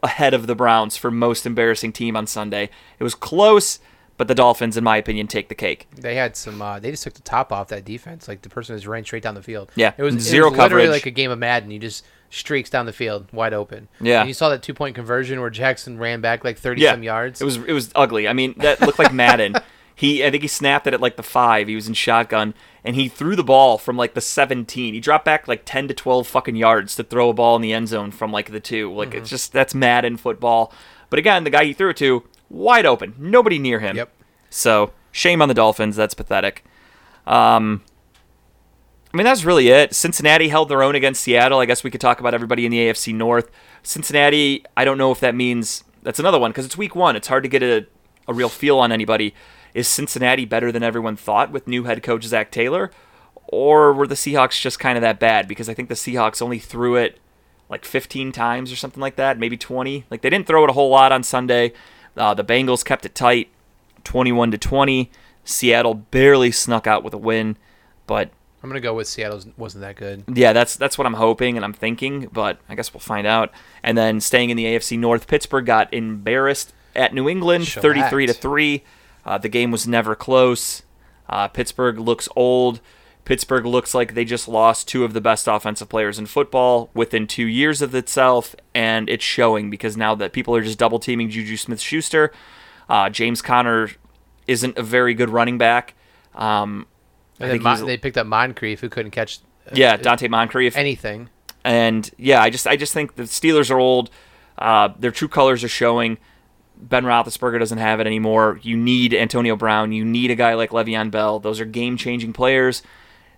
Speaker 1: ahead of the Browns for most embarrassing team on Sunday. It was close, but the Dolphins, in my opinion, take the cake.
Speaker 2: They had some. Uh, they just took the top off that defense. Like the person was running straight down the field.
Speaker 1: Yeah,
Speaker 2: it was
Speaker 1: zero
Speaker 2: it was literally
Speaker 1: coverage.
Speaker 2: like a game of Madden. You just streaks down the field wide open.
Speaker 1: Yeah.
Speaker 2: and you saw that two point conversion where Jackson ran back like thirty
Speaker 1: Yeah,
Speaker 2: some yards.
Speaker 1: It was it was ugly. I mean, that looked like Madden. he I think he snapped it at like the five. He was in shotgun and he threw the ball from like the 17. He dropped back like 10 to 12 fucking yards to throw a ball in the end zone from like the two. Like
Speaker 2: Mm-hmm.
Speaker 1: it's just that's Madden football. But again, the guy he threw it to wide open, nobody near him.
Speaker 2: Yep.
Speaker 1: So shame on the Dolphins. That's pathetic. Um, I mean, that's really it. Cincinnati held their own against Seattle. I guess we could talk about everybody in the AFC North. Cincinnati, I don't know if that means that's another one because it's week one. It's hard to get a, a real feel on anybody. Is Cincinnati better than everyone thought with new head coach Zac Taylor? Or were the Seahawks just kind of that bad? Because I think the Seahawks only threw it like 15 times or something like that, maybe 20. Like they didn't throw it a whole lot on Sunday. Uh, the Bengals kept it tight, 21 to 20. Seattle barely snuck out with a win, but
Speaker 2: I'm gonna go with Seattle wasn't that good.
Speaker 1: yeah, that's that's what I'm hoping and I'm thinking, but I guess we'll find out. And then staying in the AFC North, Pittsburgh got embarrassed at New England,
Speaker 2: Shellacked.
Speaker 1: 33 to three. Uh, the game was never close. Uh, Pittsburgh looks old. Pittsburgh looks like they just lost two of the best offensive players in football within two years of itself, and it's showing because now that people are just double teaming Juju Smith Schuster, uh, James Conner isn't a very good running back. Um,
Speaker 2: And then they picked up Moncrief, who couldn't catch. uh,
Speaker 1: yeah, Donte Moncrief.
Speaker 2: anything.
Speaker 1: And yeah, I just I just think the Steelers are old. Uh, their true colors are showing. Ben Roethlisberger doesn't have it anymore. You need Antonio Brown. You need a guy like Le'Veon Bell. Those are game-changing players.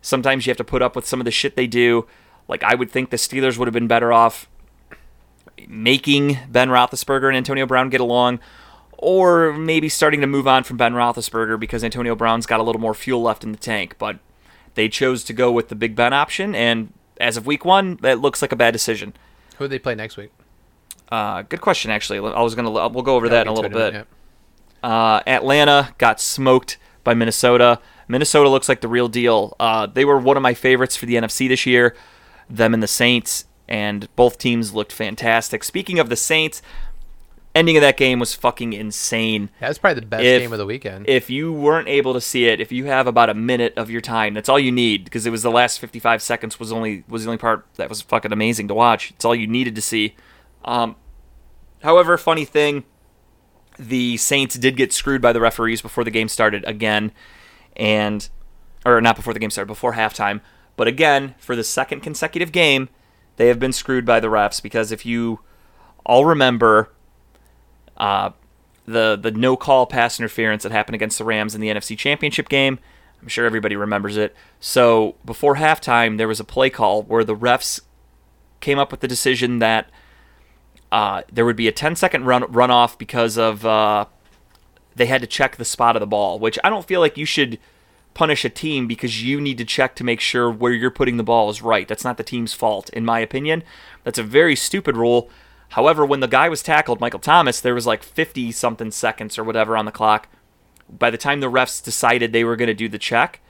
Speaker 1: Sometimes you have to put up with some of the shit they do. Like I would think the Steelers would have been better off making Ben Roethlisberger and Antonio Brown get along, or maybe starting to move on from Ben Roethlisberger because Antonio Brown's got a little more fuel left in the tank. But they chose to go with the Big Ben option, and as of week one, that looks like a bad decision.
Speaker 2: Who they play next week?
Speaker 1: Uh, good question, actually. I was gonna we'll go over that in a little
Speaker 2: get to it
Speaker 1: bit. Uh, Atlanta got smoked by Minnesota. Minnesota looks like the real deal. Uh, they were one of my favorites for the NFC this year. Them and the Saints, and both teams looked fantastic. Speaking of the Saints, ending of that game was fucking insane.
Speaker 2: Yeah, that's probably the best
Speaker 1: If-
Speaker 2: game of the weekend.
Speaker 1: If you weren't able to see it, if you have about a minute of your time, that's all you need because it was the last 55 seconds was only was the only part that was fucking amazing to watch. It's all you needed to see. Um, however, funny thing, the Saints did get screwed by the referees before the game started again, and or not before the game started, before halftime. But again, for the second consecutive game, they have been screwed by the refs because if you all remember, uh, the the no call pass interference that happened against the Rams in the NFC Championship game. I'm sure everybody remembers it. So before halftime, there was a play call where the refs came up with the decision that uh, there would be a 10 second run runoff because of uh, they had to check the spot of the ball, which I don't feel like you should punish a team because you need to check to make sure where you're putting the ball is right. That's not the team's fault, in my opinion. That's a very stupid rule. However, when the guy was tackled, Michael Thomas, there was like 50 something seconds or whatever on the clock. By the time the refs decided they were going to do the check,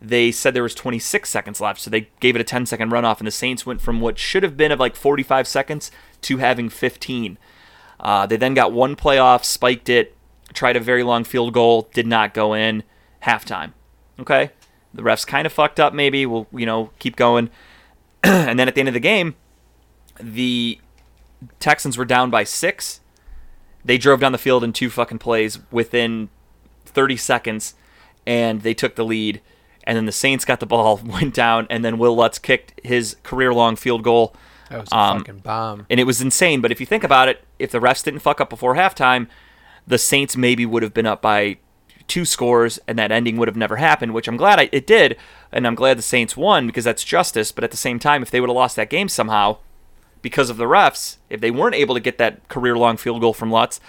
Speaker 1: they said there was 26 seconds left, so they gave it a 10 second runoff, and the Saints went from what should have been of like 45 seconds to having 15. Uh, they then got one playoff, spiked it, tried a very long field goal, did not go in. Halftime. Okay, the refs kind of fucked up. Maybe we'll you know keep going, and then at the end of the game, the Texans were down by six. They drove down the field in two fucking plays within 30 seconds, and they took the lead. And then the Saints got the ball, went down, and then Wil Lutz kicked his career-long field goal.
Speaker 2: That was a
Speaker 1: Um,
Speaker 2: fucking bomb.
Speaker 1: and it was insane. But if you think about it, if the refs didn't fuck up before halftime, the Saints maybe would have been up by two scores, and that ending would have never happened. Which I'm glad I, it did, and I'm glad the Saints won because that's justice. But at the same time, if they would have lost that game somehow because of the refs, if they weren't able to get that career-long field goal from Lutz,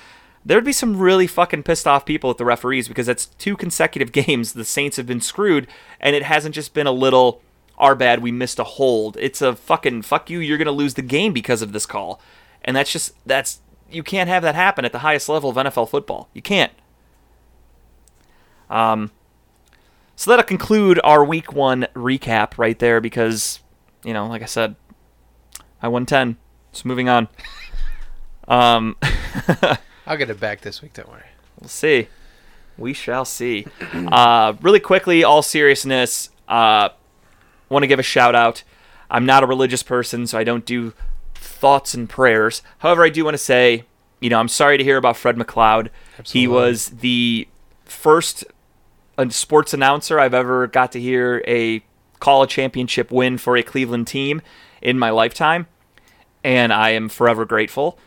Speaker 1: there'd be some really fucking pissed off people at the referees because that's two consecutive games the Saints have been screwed, and it hasn't just been a little our bad we missed a hold. It's a fucking fuck you, you're gonna lose the game because of this call. And that's just that's you can't have that happen at the highest level of NFL football. You can't. Um so that'll conclude our week one recap right there because, you know, like I said, I won ten. So moving on. Um
Speaker 2: I'll get it back this week. Don't worry.
Speaker 1: We'll see. We shall see. uh, really quickly, all seriousness, uh, want to give a shout out. I'm not a religious person, so I don't do thoughts and prayers. However, I do want to say, you know, I'm sorry to hear about Fred McLeod.
Speaker 2: Absolutely.
Speaker 1: He was the first uh, sports announcer I've ever got to hear a call a championship win for a Cleveland team in my lifetime, and I am forever grateful.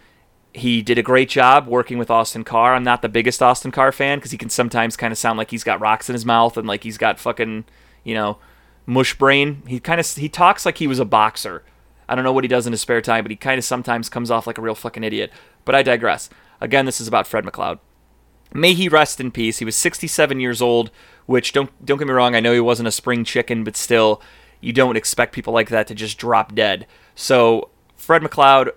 Speaker 1: He did a great job working with Austin Carr. I'm not the biggest Austin Carr fan because he can sometimes kind of sound like he's got rocks in his mouth and like he's got fucking, you know, mush brain. He kind of he talks like he was a boxer. I don't know what he does in his spare time, but he kind of sometimes comes off like a real fucking idiot. But I digress. Again, this is about Fred McLeod. May he rest in peace. He was 67 years old, which don't don't get me wrong, I know he wasn't a spring chicken, but still you don't expect people like that to just drop dead. So, Fred McLeod,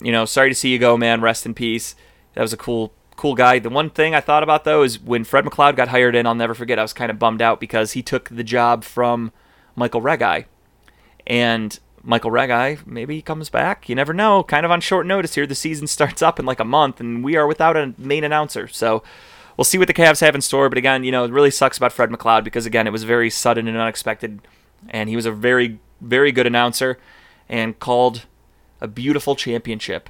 Speaker 1: you know, sorry to see you go, man. Rest in peace. That was a cool cool guy. The one thing I thought about though is when Fred McLeod got hired in, I'll never forget, I was kind of bummed out because he took the job from Michael Reghi. And Michael Reghi, maybe he comes back. You never know. Kind of on short notice here. The season starts up in like a month, and we are without a main announcer. So we'll see what the Cavs have in store. But again, you know, it really sucks about Fred McLeod because again, it was very sudden and unexpected, and he was a very, very good announcer and called a beautiful championship.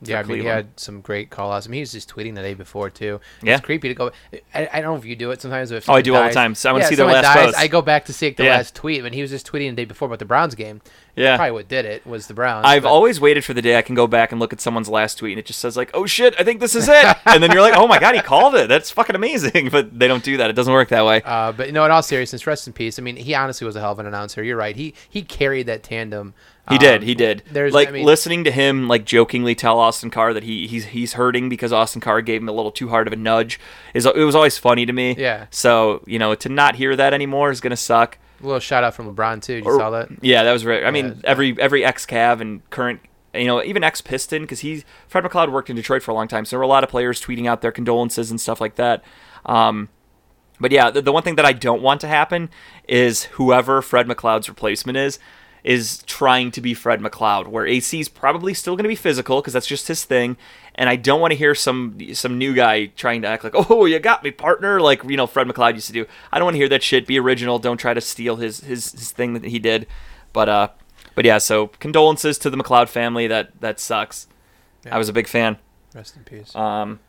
Speaker 2: Yeah, I mean, he had some great call outs. I mean, he was just tweeting the day before too.
Speaker 1: Yeah.
Speaker 2: it's creepy to go. I, I don't know if you do it sometimes. If
Speaker 1: Oh, I do all the time. So I wanna see their
Speaker 2: someone
Speaker 1: last
Speaker 2: dies,
Speaker 1: post.
Speaker 2: I go back to see the
Speaker 1: Yeah.
Speaker 2: last tweet, and he was just tweeting the day before about the Browns game.
Speaker 1: Yeah.
Speaker 2: probably what did it was the Browns.
Speaker 1: I've
Speaker 2: but-
Speaker 1: always waited for the day I can go back and look at someone's last tweet and it just says like, "Oh shit, I think this is it," and then you're like, "Oh my god, he called it. That's fucking amazing." But they don't do that. It doesn't work that way.
Speaker 2: Uh, but no, in all seriousness, rest in peace. I mean, he honestly was a hell of an announcer. You're right. He he carried that tandem.
Speaker 1: He
Speaker 2: Um,
Speaker 1: did. He did.
Speaker 2: There's
Speaker 1: like
Speaker 2: I mean,
Speaker 1: listening to him like jokingly tell Austin Carr that he he's he's hurting because Austin Carr gave him a little too hard of a nudge. Is it was always funny to me.
Speaker 2: Yeah.
Speaker 1: So you know to not hear that anymore is gonna suck.
Speaker 2: A little shout out from LeBron too. Did you
Speaker 1: Or-
Speaker 2: saw that?
Speaker 1: Yeah, that was right. I mean,
Speaker 2: it's-
Speaker 1: every every ex Cav and current, you know, even ex Piston, because he Fred McLeod worked in Detroit for a long time, so there were a lot of players tweeting out their condolences and stuff like that. Um, but yeah, the, the one thing that I don't want to happen is whoever Fred McLeod's replacement is is trying to be Fred McLeod, where AC is probably still going to be physical because that's just his thing, and I don't want to hear some some new guy trying to act like, oh, you got me, partner, like you know Fred McLeod used to do. I don't want to hear that shit. Be original. Don't try to steal his his, his thing that he did. But uh, but yeah. So condolences to the McLeod family. That that sucks.
Speaker 2: Yeah.
Speaker 1: I was a big fan.
Speaker 2: Rest in peace.
Speaker 1: Um,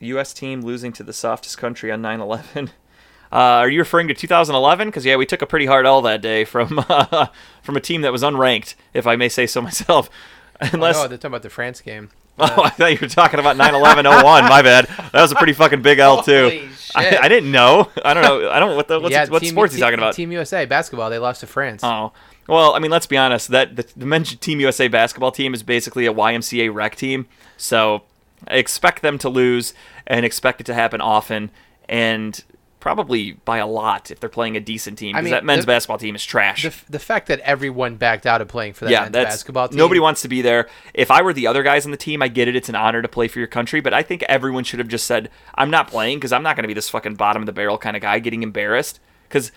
Speaker 1: U.S. team losing to the softest country on 9/11. Uh, are you referring to 2011? Because yeah, we took a pretty hard L that day from uh, from a team that was unranked, if I may say so myself. Unless
Speaker 2: oh, no, they're talking about the France game.
Speaker 1: oh, I thought you were talking about 9/11 01. My bad. That was a pretty fucking big L too.
Speaker 2: Holy
Speaker 1: I,
Speaker 2: shit.
Speaker 1: I didn't know. I don't know. I don't. What the, what's
Speaker 2: yeah,
Speaker 1: what
Speaker 2: Team-
Speaker 1: sports he
Speaker 2: Team-
Speaker 1: talking about?
Speaker 2: Team USA basketball. They lost to France.
Speaker 1: Oh. Well, I mean, let's be honest. That the, the men's Team USA basketball team is basically a YMCA rec team. So I expect them to lose and expect it to happen often and probably by a lot if they're playing a decent team.
Speaker 2: I
Speaker 1: Because
Speaker 2: mean,
Speaker 1: that men's
Speaker 2: the-
Speaker 1: basketball team is trash.
Speaker 2: the, the fact that everyone backed out of playing for that
Speaker 1: yeah,
Speaker 2: men's basketball team.
Speaker 1: nobody wants to be there. If I were the other guys on the team, I get it. It's an honor to play for your country, but I think everyone should have just said, "I'm not playing because I'm not going to be this fucking bottom of the barrel kind of guy getting embarrassed." Because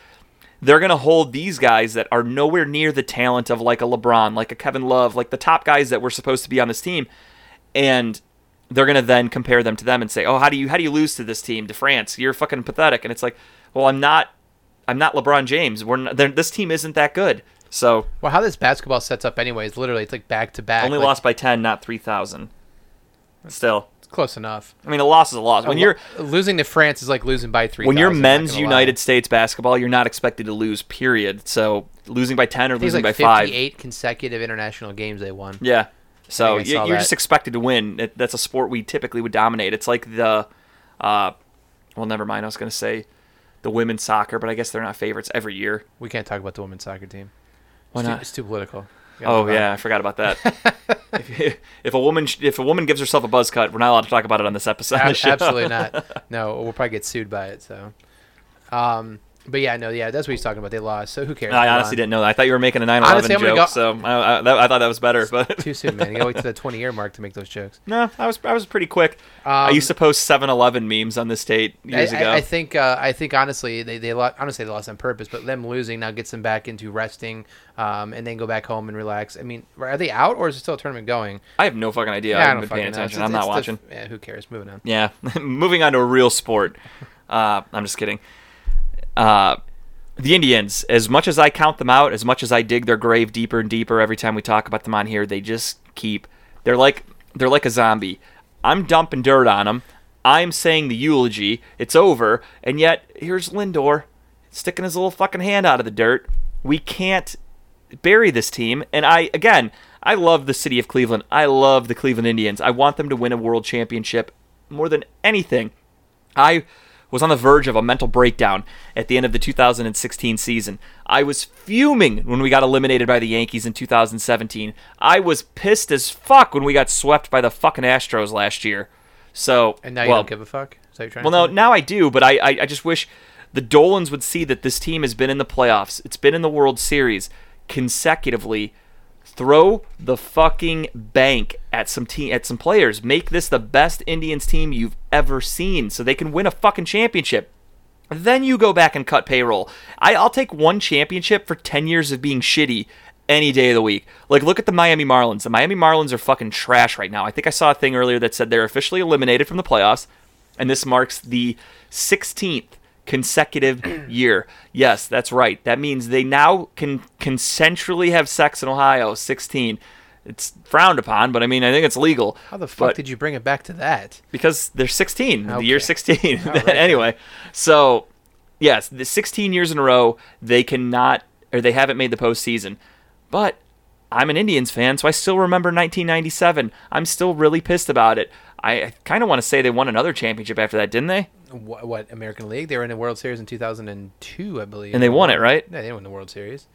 Speaker 1: they're going to hold these guys that are nowhere near the talent of like a LeBron, like a Kevin Love, like the top guys that were supposed to be on this team, and they're going to then compare them to them and say, "Oh, how do you how do you lose to this team, to France? You're fucking pathetic." And it's like, "Well, I'm not I'm not LeBron James. We're not, this team isn't that good." So,
Speaker 2: Well, how this basketball sets up, anyways, literally, it's like back to back.
Speaker 1: only
Speaker 2: like,
Speaker 1: lost by 10, not 3,000. Still.
Speaker 2: it's close enough.
Speaker 1: I mean, a loss is a loss. When
Speaker 2: A
Speaker 1: you're
Speaker 2: losing to France is like losing by three.
Speaker 1: when you're men's United States basketball, you're not expected to lose, period. So, losing by 10 or losing
Speaker 2: like
Speaker 1: by 5.
Speaker 2: 58 consecutive international games they won.
Speaker 1: Yeah. So, you, you're just expected to win. It, that's a sport we typically would dominate. It's like the uh well, never mind. I was going to say the women's soccer, but I guess they're not favorites every year.
Speaker 2: We can't talk about the women's soccer team.
Speaker 1: Why
Speaker 2: it's, Too,
Speaker 1: not?
Speaker 2: it's too political.
Speaker 1: Oh yeah, I forgot about that. if, if a woman if a woman gives herself a buzz cut, we're not allowed to talk about it on this episode.
Speaker 2: Ab- absolutely not. No, we'll probably get sued by it. So, um, But yeah, no, yeah, that's what he's talking about. They lost, so who cares?
Speaker 1: I honestly didn't know that. I thought you were making a 9/11
Speaker 2: Honestly, I'm gonna
Speaker 1: joke,
Speaker 2: go-
Speaker 1: so I, I, that, I thought that was better. But
Speaker 2: Too soon, man. You gotta wait to the 20 year mark to make those jokes.
Speaker 1: no, I was I was pretty quick. I
Speaker 2: Um,
Speaker 1: used to post 7-Eleven memes on this date
Speaker 2: I,
Speaker 1: years
Speaker 2: I-
Speaker 1: ago.
Speaker 2: I think uh, I think honestly they they lo- honestly they lost on purpose, but them losing now gets them back into resting, um, and then go back home and relax. I mean, are they out or is it still a tournament going?
Speaker 1: I have no fucking idea.
Speaker 2: Yeah,
Speaker 1: I haven't been paying attention.
Speaker 2: It's-
Speaker 1: I'm not
Speaker 2: it's the-
Speaker 1: watching.
Speaker 2: yeah, who cares? Moving on.
Speaker 1: Yeah, moving on to a real sport. Uh, I'm just kidding. Uh, the Indians, as much as I count them out, as much as I dig their grave deeper and deeper every time we talk about them on here, they just keep. They're like they're like a zombie. I'm dumping dirt on them. I'm saying the eulogy. It's over, and yet here's Lindor sticking his little fucking hand out of the dirt. We can't bury this team. And I, again, I love the city of Cleveland. I love the Cleveland Indians. I want them to win a world championship more than anything. I was on the verge of a mental breakdown at the end of the 2016 season. I was fuming when we got eliminated by the Yankees in 2017. I was pissed as fuck when we got swept by the fucking Astros last year. So,
Speaker 2: And now you
Speaker 1: well,
Speaker 2: don't give a fuck. Is that you're trying
Speaker 1: well, no, now I do, but I, I, I just wish the Dolans would see that this team has been in the playoffs. It's been in the World Series consecutively. Throw the fucking bank at some team at some players. Make this the best Indians team you've ever seen, so they can win a fucking championship. Then you go back and cut payroll. I, I'll take one championship for 10 years of being shitty any day of the week. Like, look at the Miami Marlins. The Miami Marlins are fucking trash right now. I think I saw a thing earlier that said they're officially eliminated from the playoffs, and this marks the 16th consecutive year. Yes, that's right. That means they now can consensually have sex in Ohio. 16. It's frowned upon, but I mean, I think it's legal.
Speaker 2: How the fuck
Speaker 1: But-
Speaker 2: did you bring it back to that?
Speaker 1: because they're 16 the year 16
Speaker 2: All right.
Speaker 1: anyway so yes the 16 years in a row they cannot or they haven't made the postseason but i'm an indians fan so i still remember 1997 i'm still really pissed about it I kind of want to say they won another championship after that didn't they
Speaker 2: What, what American League? They were in the World Series in 2002, I believe.
Speaker 1: And they won it, right?
Speaker 2: No, they didn't win the World Series.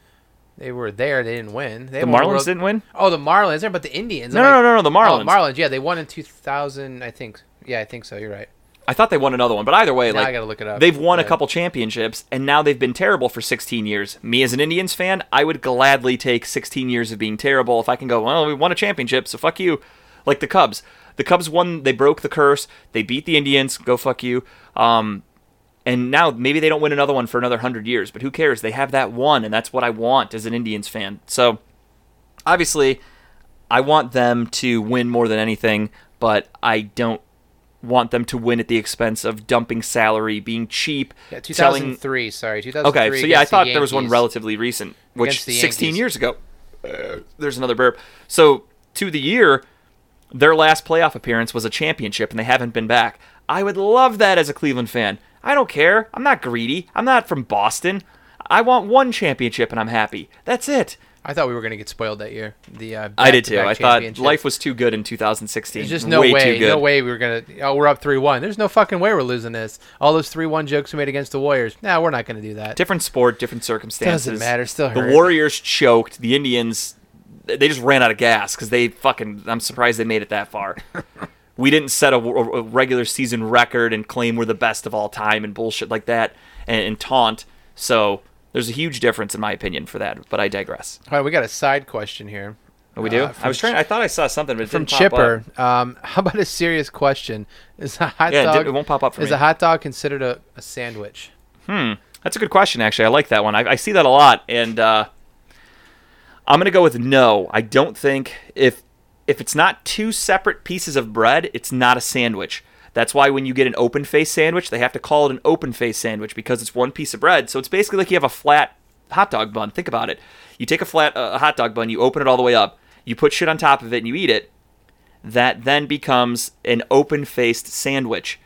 Speaker 2: They were there. They didn't win. They
Speaker 1: the marlins
Speaker 2: World-
Speaker 1: didn't win
Speaker 2: Oh, the Marlins. They're about the Indians.
Speaker 1: no
Speaker 2: I'm
Speaker 1: no
Speaker 2: like-
Speaker 1: no no the oh, marlins
Speaker 2: Oh, Marlins. Yeah, they won in 2000. I think. Yeah, I think so. You're right.
Speaker 1: i thought they won another one but either way
Speaker 2: Now I gotta look it up.
Speaker 1: They've won a couple championships, and now they've been terrible for 16 years. Me, as an Indians fan, I would gladly take 16 years of being terrible if I can go, well, we won a championship, so fuck you. Like the Cubs. The Cubs won, they broke the curse, they beat the Indians, go fuck you. Um, and now maybe they don't win another one for another 100 years, but who cares? They have that one, and that's what I want as an Indians fan. So, obviously, I want them to win more than anything, but I don't want them to win at the expense of dumping salary, being cheap,
Speaker 2: Yeah,
Speaker 1: selling
Speaker 2: 2003. Sorry, 2003.
Speaker 1: Okay, so yeah, I
Speaker 2: against the
Speaker 1: thought there was one relatively recent, which 16
Speaker 2: Yankees.
Speaker 1: years ago. Uh, there's another burp. So to the year, their last playoff appearance was a championship, and they haven't been back. I would love that as a Cleveland fan. I don't care. I'm not greedy. I'm not from Boston. I want one championship, and I'm happy. That's it.
Speaker 2: I thought we were gonna get spoiled that year. The uh,
Speaker 1: I did too. I thought life was too good in 2016.
Speaker 2: There's just no
Speaker 1: Way
Speaker 2: way, no way we were gonna. Oh, we're up three one. There's no fucking way we're losing this. All those three one jokes we made against the Warriors. Nah, we're not gonna do that.
Speaker 1: Different sport, different circumstances.
Speaker 2: Doesn't matter. Still
Speaker 1: The. Warriors choked. The Indians, they just ran out of gas because they fucking. I'm surprised they made it that far. we didn't set a, a regular season record and claim we're the best of all time and bullshit like that and, and taunt. So there's a huge difference in my opinion for that. But I digress.
Speaker 2: All right, we got a side question here.
Speaker 1: Oh, we do.
Speaker 2: Uh,
Speaker 1: I was trying. I thought I saw something, but it
Speaker 2: from
Speaker 1: didn't pop up.
Speaker 2: Chipper. Um, how about a serious question? Is a hot
Speaker 1: Yeah, it,
Speaker 2: dog
Speaker 1: did, it won't pop up for
Speaker 2: is
Speaker 1: me.
Speaker 2: a hot dog considered a, a sandwich?
Speaker 1: Hmm. That's a good question, actually. I like that one. I, I see that a lot, and uh, I'm gonna go with no. I don't think if if it's not two separate pieces of bread, it's not a sandwich. That's why when you get an open face sandwich, they have to call it an open face sandwich because it's one piece of bread. So it's basically like you have a flat hot dog bun. Think about it. You take a flat uh, hot dog bun, you open it all the way up, you put shit on top of it, and you eat it. That then becomes an open faced sandwich.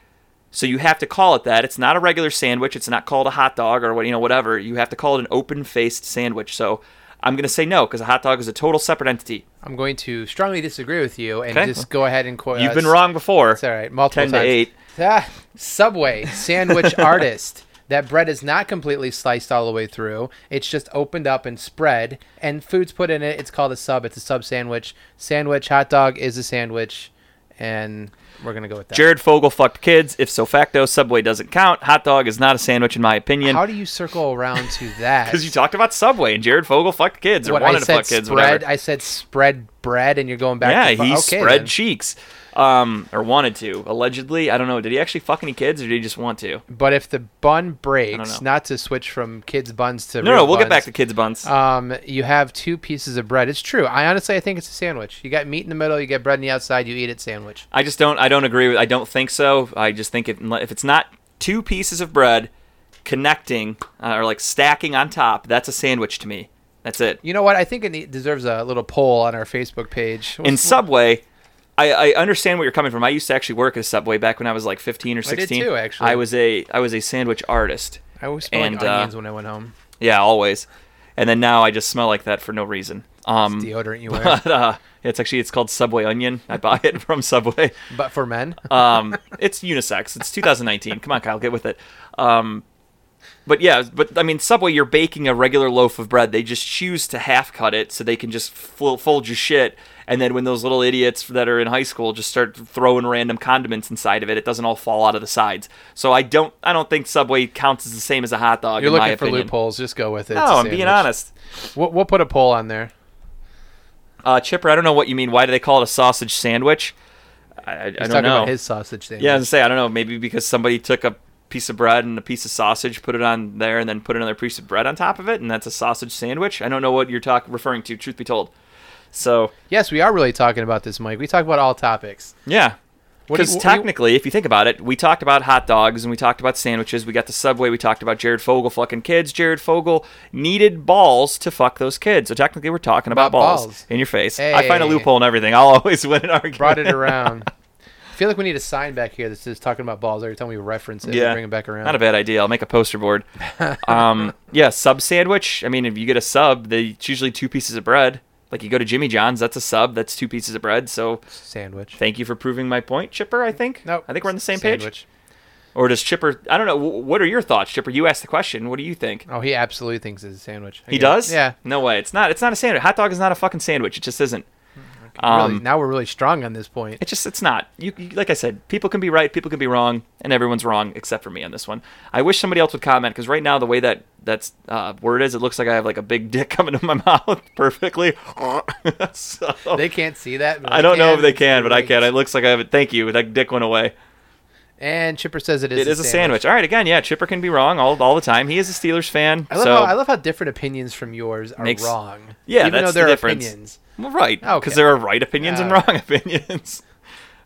Speaker 1: So you have to call it that. It's not a regular sandwich. It's not called a hot dog or what you know whatever. You have to call it an open-faced sandwich. So I'm going to say no because a hot dog is a total separate entity.
Speaker 2: I'm going to strongly disagree with you and
Speaker 1: Okay.
Speaker 2: just go ahead and quote.
Speaker 1: You've been wrong before.
Speaker 2: It's all right. Multiple
Speaker 1: 10 to
Speaker 2: times.
Speaker 1: 8.
Speaker 2: Ah, Subway sandwich artist. That bread is not completely sliced all the way through. It's just opened up and spread, and food's put in it. It's called a sub. It's a sub sandwich. Sandwich hot dog is a sandwich. And we're gonna go with that.
Speaker 1: Jared Fogle fucked kids. If so facto, Subway doesn't count. Hot dog is not a sandwich in my opinion.
Speaker 2: How do you circle around to that?
Speaker 1: Because you talked about Subway and Jared Fogle fucked kids or
Speaker 2: what
Speaker 1: wanted to fuck kids.
Speaker 2: spread.
Speaker 1: Whatever.
Speaker 2: I said spread bread, and you're going back.
Speaker 1: yeah,
Speaker 2: to fu-
Speaker 1: he
Speaker 2: okay,
Speaker 1: spread
Speaker 2: then.
Speaker 1: cheeks, um, or wanted to. Allegedly, I don't know. Did he actually fuck any kids, or did he just want to?
Speaker 2: But if the bun breaks, not to switch from kids buns to
Speaker 1: No, no, we'll get back to kids buns.
Speaker 2: Um, you have two pieces of bread. It's true. I honestly, I think it's a sandwich. You got meat in the middle. You get bread on the outside. You eat it sandwich.
Speaker 1: I just don't. I don't agree with. I don't think so. I just think if if it's not two pieces of bread connecting uh, or like stacking on top, that's a sandwich to me. That's it.
Speaker 2: You know what? I think it deserves a little poll on our Facebook page.
Speaker 1: In Subway, I, I understand where you're coming from. I used to actually work at Subway back when I was like 15 or 16.
Speaker 2: I did
Speaker 1: 16.
Speaker 2: too, actually.
Speaker 1: I was a I was a sandwich artist.
Speaker 2: I always smell
Speaker 1: and,
Speaker 2: like
Speaker 1: uh,
Speaker 2: onions when I went home.
Speaker 1: Yeah, always. And then now I just smell like that for no reason. Um,
Speaker 2: Deodorant you wear,
Speaker 1: but uh, it's actually it's called Subway Onion. I buy it from Subway.
Speaker 2: but for men.
Speaker 1: Um, it's unisex. It's 2019. Come on, Kyle, get with it. Um, but yeah, but I mean, Subway, you're baking a regular loaf of bread. They just choose to half cut it so they can just fold your shit. And then when those little idiots that are in high school just start throwing random condiments inside of it, it doesn't all fall out of the sides. So I don't, I don't think Subway counts as the same as a hot dog.
Speaker 2: You're looking for
Speaker 1: opinion.
Speaker 2: loopholes. Just go with it.
Speaker 1: No, I'm being honest.
Speaker 2: We'll, we'll put a poll on there.
Speaker 1: Uh, Chipper, I don't know what you mean. Why do they call it a sausage sandwich? I, I, don't
Speaker 2: talking
Speaker 1: know.
Speaker 2: about his sausage sandwich.
Speaker 1: Yeah, I was say I don't know. Maybe because somebody took a piece of bread and a piece of sausage, put it on there, and then put another piece of bread on top of it, and that's a sausage sandwich. I don't know what you're talk referring to. Truth be told, so
Speaker 2: Yes, we are really talking about this, Mike. We talk about all topics.
Speaker 1: yeah.
Speaker 2: What do you-
Speaker 1: Because
Speaker 2: do you-
Speaker 1: technically, if you think about it, we talked about hot dogs and we talked about sandwiches. We got the Subway. We talked about Jared Fogle fucking kids. Jared Fogle needed balls to fuck those kids. So technically, we're talking about,
Speaker 2: About
Speaker 1: balls.
Speaker 2: balls.
Speaker 1: in your face. I find a loophole in everything. I'll always win an argument.
Speaker 2: Brought it around. I feel like we need a sign back here that says talking about balls every time we reference it.
Speaker 1: Yeah.
Speaker 2: Bring it back around.
Speaker 1: Not a bad idea. I'll make a poster board. um, yeah, sub sandwich. I mean, if you get a sub, they it's usually two pieces of bread. Like you go to Jimmy John's, that's a sub. That's two pieces of bread. So
Speaker 2: Sandwich.
Speaker 1: thank you for proving my point, Chipper. I think.
Speaker 2: Nope.
Speaker 1: I think we're on the same page.
Speaker 2: Sandwich.
Speaker 1: Or does Chipper? I don't know. What are your thoughts, Chipper? You asked the question. What do you think?
Speaker 2: Oh, he absolutely thinks it's a sandwich.
Speaker 1: He
Speaker 2: Again.
Speaker 1: does?
Speaker 2: Yeah.
Speaker 1: No way. It's not. It's not a sandwich. Hot dog is not a fucking sandwich. It just isn't.
Speaker 2: really,
Speaker 1: Um,
Speaker 2: now we're really strong on this point.
Speaker 1: It just it's not. You, you like I said, people can be right, people can be wrong, and everyone's wrong except for me on this one. I wish somebody else would comment because right now the way that that's uh, word is, it looks like I have like a big dick coming in my mouth perfectly. so,
Speaker 2: They can't see that.
Speaker 1: I don't know if they can, but I can. It looks like I have it. Thank you. That dick went away.
Speaker 2: And Chipper says it is.
Speaker 1: It is a sandwich. All right, again, yeah, Chipper can be wrong all, all the time. He is a Steelers fan.
Speaker 2: I love,
Speaker 1: so
Speaker 2: how, I love how different opinions from yours are
Speaker 1: Makes-
Speaker 2: wrong.
Speaker 1: Yeah,
Speaker 2: even
Speaker 1: that's
Speaker 2: though
Speaker 1: the
Speaker 2: they're
Speaker 1: difference.
Speaker 2: opinions.
Speaker 1: Well, right, because
Speaker 2: Okay.
Speaker 1: there are right opinions and wrong opinions.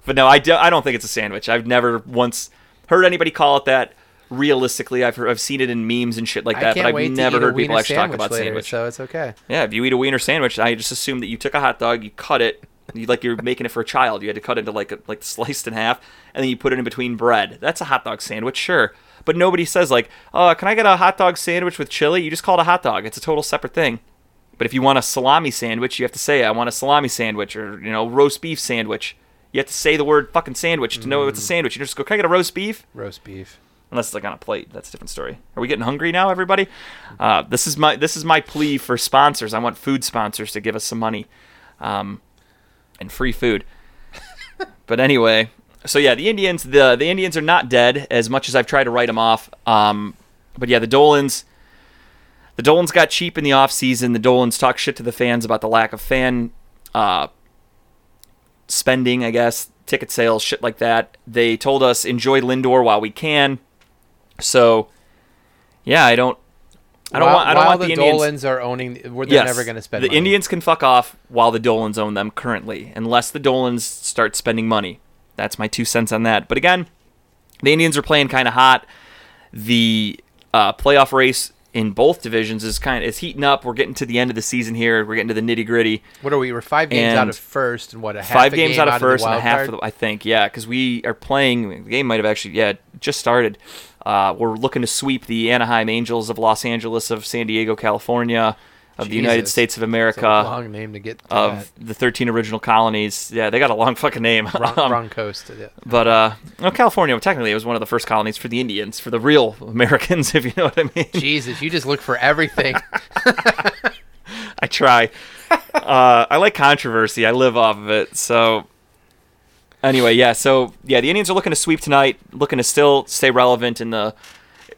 Speaker 1: But no, I, do, I don't think it's a sandwich. I've never once heard anybody call it that. Realistically, I've heard, I've seen it in memes and shit like that, but I've never
Speaker 2: to eat a
Speaker 1: heard people actually talk about
Speaker 2: later,
Speaker 1: sandwich.
Speaker 2: So it's okay.
Speaker 1: Yeah, if you eat a wiener sandwich, I just assume that you took a hot dog, you cut it, you like you're making it for a child. You had to cut it into like a, like sliced in half, and then you put it in between bread. That's a hot dog sandwich, sure. But nobody says like, "Oh, can I get a hot dog sandwich with chili?" You just call it a hot dog. It's a total separate thing. But if you want a salami sandwich, you have to say, "I want a salami sandwich," or you know, roast beef sandwich. You have to say the word fucking sandwich to know it's a mm. sandwich. You just go, "Can I get a roast beef?"
Speaker 2: Roast beef.
Speaker 1: Unless it's like on a plate. That's a different story. Are we getting hungry now, everybody? Uh, this is my this is my plea for sponsors. I want food sponsors to give us some money, um, and free food. but anyway, so yeah, the Indians the the Indians are not dead as much as I've tried to write them off. Um, but yeah, the Dolans. The Dolans got cheap in the offseason. The Dolans talk shit to the fans about the lack of fan uh, spending, I guess, ticket sales, shit like that. They told us enjoy Lindor while we can. So, yeah, I don't, I don't
Speaker 2: while,
Speaker 1: want, I don't want
Speaker 2: the,
Speaker 1: the, Indians.
Speaker 2: Dolans are owning, we're,
Speaker 1: yes,
Speaker 2: never going to spend
Speaker 1: the
Speaker 2: money.
Speaker 1: Indians can fuck off while the Dolans own them currently, unless the Dolans start spending money. That's my two cents on that. But again, the Indians are playing kind of hot. The uh, playoff race in both divisions is kind of is heating up. We're getting to the end of the season here. We're getting to the nitty gritty.
Speaker 2: What are we? We're five games out of first, and what a half
Speaker 1: Five games
Speaker 2: game
Speaker 1: out of first and a half of the, I think, yeah, because we are playing. The game might have actually, yeah, just started. Uh, we're looking to sweep the Anaheim Angels of Los Angeles, of San Diego, California, of the United States of America,
Speaker 2: long name to get to
Speaker 1: of the 13 original colonies. Yeah, they got a long fucking name.
Speaker 2: wrong,
Speaker 1: Um,
Speaker 2: wrong coast. Yeah.
Speaker 1: But uh, well, California technically it was one of the first colonies for the Indians, for the real Americans, if you know what I mean.
Speaker 2: Jesus, you just look for everything.
Speaker 1: I try. uh, I like controversy. I live off of it. So, Anyway, yeah. So yeah, the Indians are looking to sweep tonight, looking to still stay relevant in the.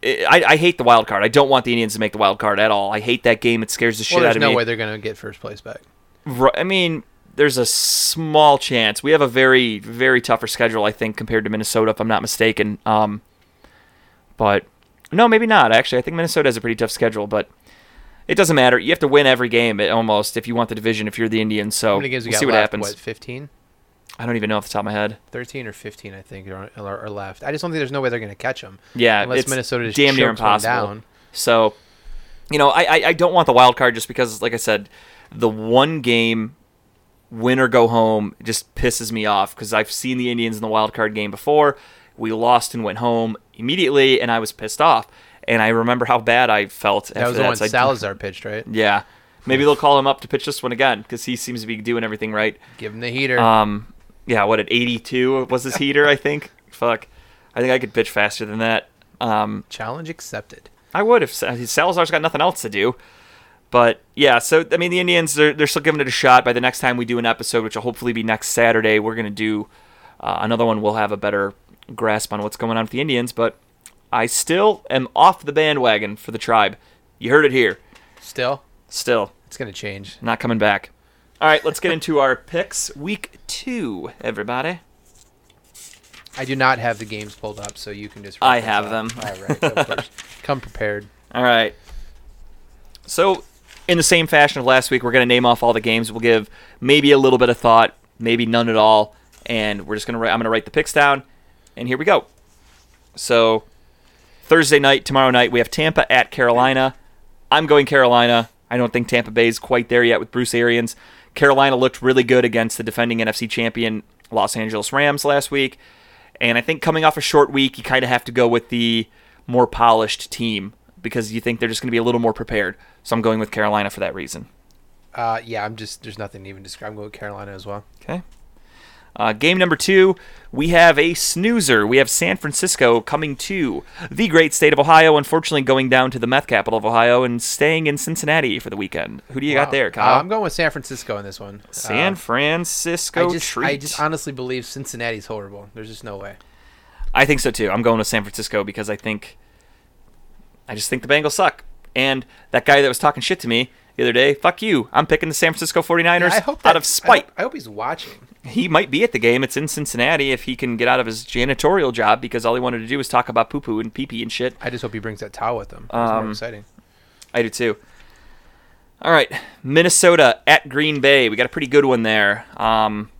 Speaker 1: I, I hate the wild card. I don't want the Indians to make the wild card at all. I hate that game. It scares the shit
Speaker 2: Well,
Speaker 1: out of
Speaker 2: no
Speaker 1: me.
Speaker 2: There's no way they're gonna get first place back.
Speaker 1: I mean, there's a small chance. We have a very, very tougher schedule, I think, compared to Minnesota, if I'm not mistaken. Um, but no, maybe not. Actually, I think Minnesota has a pretty tough schedule, but it doesn't matter. You have to win every game almost if you want the division. If you're the Indians, so
Speaker 2: How many games we
Speaker 1: we'll see what
Speaker 2: left?
Speaker 1: happens.
Speaker 2: What, 15?
Speaker 1: I don't even know off the top of my head.
Speaker 2: 13 or 15, I think, are, are, are left. I just don't think there's no way they're going to catch them.
Speaker 1: Yeah,
Speaker 2: Unless
Speaker 1: it's
Speaker 2: Minnesota just
Speaker 1: damn near impossible.
Speaker 2: down.
Speaker 1: So, you know, I, I I don't want the wild card just because, like I said, the one game win or go home just pisses me off because I've seen the Indians in the wild card game before. We lost and went home immediately, and I was pissed off. And I remember how bad I felt
Speaker 2: That
Speaker 1: after
Speaker 2: was the
Speaker 1: that.
Speaker 2: one
Speaker 1: so I-
Speaker 2: Salazar pitched, right?
Speaker 1: yeah, maybe they'll call him up to pitch this one again because he seems to be doing everything right.
Speaker 2: Give him the heater.
Speaker 1: Um, yeah, what at 82 was his heater? I think. Fuck, I think I could pitch faster than that. Um,
Speaker 2: Challenge accepted.
Speaker 1: I would if Salazar's got nothing else to do. But yeah, so I mean, the Indians they're, they're still giving it a shot. By the next time we do an episode, which will hopefully be next Saturday, we're gonna do uh, another one. We'll have a better grasp on what's going on with the Indians. But I still am off the bandwagon for the tribe. You heard it here.
Speaker 2: Still,
Speaker 1: Still
Speaker 2: it's going to change.
Speaker 1: not coming back. All right, let's get into our picks. Week two, everybody.
Speaker 2: I do not have the games pulled up, so you can just.
Speaker 1: I have
Speaker 2: off.
Speaker 1: them.
Speaker 2: All right, of. Come prepared.
Speaker 1: All right. So, in the same fashion of last week, we're going to name off all the games. We'll give maybe a little bit of thought, maybe none at all, and we're just going to write. I'm going to write the picks down, and here we go. So, Thursday night, tomorrow night, we have Tampa at Carolina. I'm going Carolina. I don't think Tampa Bay is quite there yet with Bruce Arians. Carolina looked really good against the defending NFC champion Los Angeles Rams last week. And I think coming off a short week, you kind of have to go with the more polished team because you think they're just going to be a little more prepared. So I'm going with Carolina for that reason.
Speaker 2: Uh, yeah, I'm just. There's nothing to even describe. I'm going with Carolina as well.
Speaker 1: Okay. Uh, game number two, we have a snoozer. We have San Francisco coming to the great state of Ohio, unfortunately going down to the meth capital of Ohio and staying in Cincinnati for the weekend. Who do you got
Speaker 2: Wow.
Speaker 1: there,
Speaker 2: Uh,
Speaker 1: Kyle?
Speaker 2: I'm going with San Francisco in this one.
Speaker 1: San
Speaker 2: Uh,
Speaker 1: Francisco
Speaker 2: I just,
Speaker 1: treat.
Speaker 2: I just honestly believe Cincinnati's horrible. There's just no way.
Speaker 1: I think so too. I'm going with San Francisco because I think I just think the Bengals suck. And that guy that was talking shit to me the other day, fuck you. I'm picking the San Francisco 49ers
Speaker 2: I hope
Speaker 1: out of spite.
Speaker 2: I hope, I hope he's watching.
Speaker 1: He might be at the game. It's in Cincinnati if he can get out of his janitorial job because all he wanted to do was talk about poo poo and pee pee and shit.
Speaker 2: I just hope he brings that towel with him. It's
Speaker 1: Um,
Speaker 2: more exciting.
Speaker 1: I do too. All right, Minnesota at Green Bay. We got a pretty good one there. Um,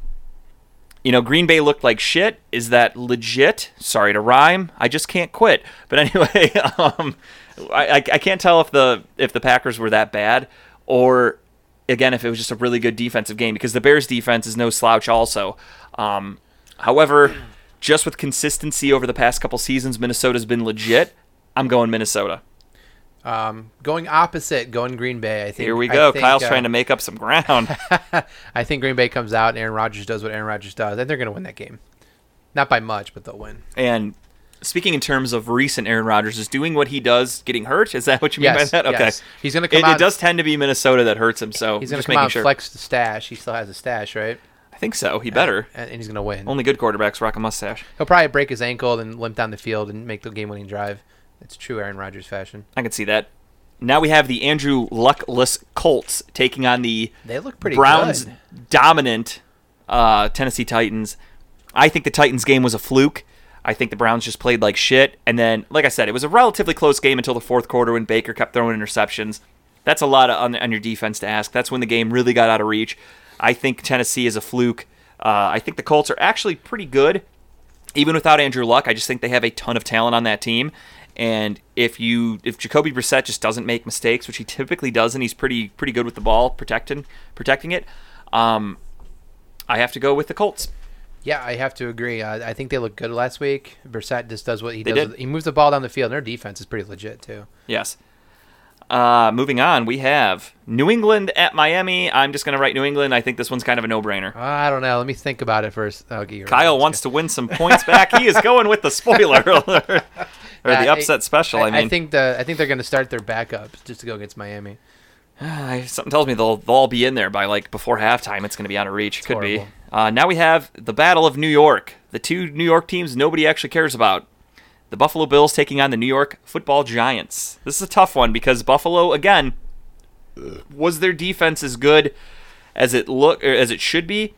Speaker 1: you know, Green Bay looked like shit. Is that legit? Sorry to rhyme. I just can't quit. But anyway, um, I, I, I can't tell if the if the Packers were that bad or again if it was just a really good defensive game because the Bears defense is no slouch also. Um, however, just with consistency over the past couple seasons, Minnesota's been legit. I'm going Minnesota.
Speaker 2: Um, going opposite, going Green Bay. I think.
Speaker 1: Here we go.
Speaker 2: think,
Speaker 1: Kyle's
Speaker 2: uh,
Speaker 1: trying to make up some ground.
Speaker 2: I think Green Bay comes out and Aaron Rodgers does what Aaron Rodgers does. and they're going to win that game. Not by much, but they'll win.
Speaker 1: and speaking in terms of recent Aaron Rodgers, is doing what he does getting hurt? Is that what you mean
Speaker 2: Yes,
Speaker 1: by that? Okay.
Speaker 2: yes. He's going to come
Speaker 1: It,
Speaker 2: out.
Speaker 1: it does tend to be Minnesota that hurts him, so
Speaker 2: He's going to come out
Speaker 1: sure.
Speaker 2: flex the stash. He still has a stash, right?
Speaker 1: I think so. He better.
Speaker 2: And, and he's going to win.
Speaker 1: Only good quarterbacks rock a mustache.
Speaker 2: He'll probably break his ankle and limp down the field and make the game-winning drive. It's true Aaron Rodgers fashion.
Speaker 1: I can see that. Now we have the Andrew Luckless Colts taking on the
Speaker 2: They look pretty
Speaker 1: Browns
Speaker 2: good.
Speaker 1: dominant uh, Tennessee Titans. I think the Titans game was a fluke. I think the Browns just played like shit. And then, like I said, it was a relatively close game until the fourth quarter when Baker kept throwing interceptions. That's a lot on, on your defense to ask. That's when the game really got out of reach. I think Tennessee is a fluke. Uh, I think the Colts are actually pretty good, even without Andrew Luck. I just think they have a ton of talent on that team. And if you if Jacoby Brissett just doesn't make mistakes, which he typically doesn't, he's pretty pretty good with the ball protecting protecting it. Um, I have to go with the Colts.
Speaker 2: Yeah, I have to agree. Uh, I think they look good last week. Brissett just does what he
Speaker 1: They
Speaker 2: does.
Speaker 1: did.
Speaker 2: He moves the ball down the field. And their defense is pretty legit too.
Speaker 1: Yes. Uh, moving on, we have New England at Miami. I'm just going to write New England. I think this one's kind of a no-brainer.
Speaker 2: I don't know. Let me think about it first. Right.
Speaker 1: Kyle wants to win some points back. He is going with the spoiler alert. or the
Speaker 2: I-
Speaker 1: upset special. I, mean,
Speaker 2: I think the I think they're going to start their backups just to go against Miami.
Speaker 1: Something tells me they'll they'll all be in there by like before halftime. It's going to be out of reach. Could be. Uh, now we have the Battle of New York. The two New York teams nobody actually cares about. The Buffalo Bills taking on the New York Football Giants. This is a tough one because Buffalo again was their defense as good as it look as it should be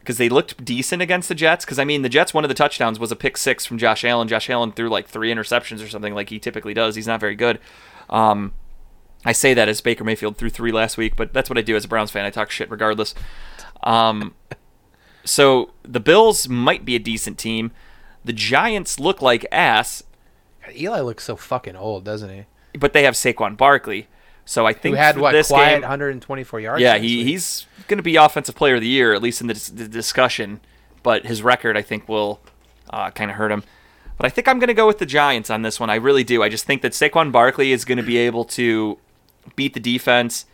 Speaker 1: because they looked decent against the Jets. Because I mean, the Jets one of the touchdowns was a pick six from Josh Allen. Josh Allen threw like three interceptions or something like he typically does. He's not very good. Um, I say that as Baker Mayfield threw three last week, but that's what I do as a Browns fan. I talk shit regardless. Um, so the Bills might be a decent team. The Giants look like ass,
Speaker 2: Eli looks so fucking old, doesn't he?
Speaker 1: but they have Saquon Barkley. So I think
Speaker 2: Who had what
Speaker 1: this
Speaker 2: quiet
Speaker 1: game,
Speaker 2: 124 yards?
Speaker 1: yeah, he, he's going to be offensive player of the year at least in the, the discussion. But his record, I think, will uh, kind of hurt him. But I think I'm going to go with the Giants on this one. I really do. I just think that Saquon Barkley is going to be able to beat the defense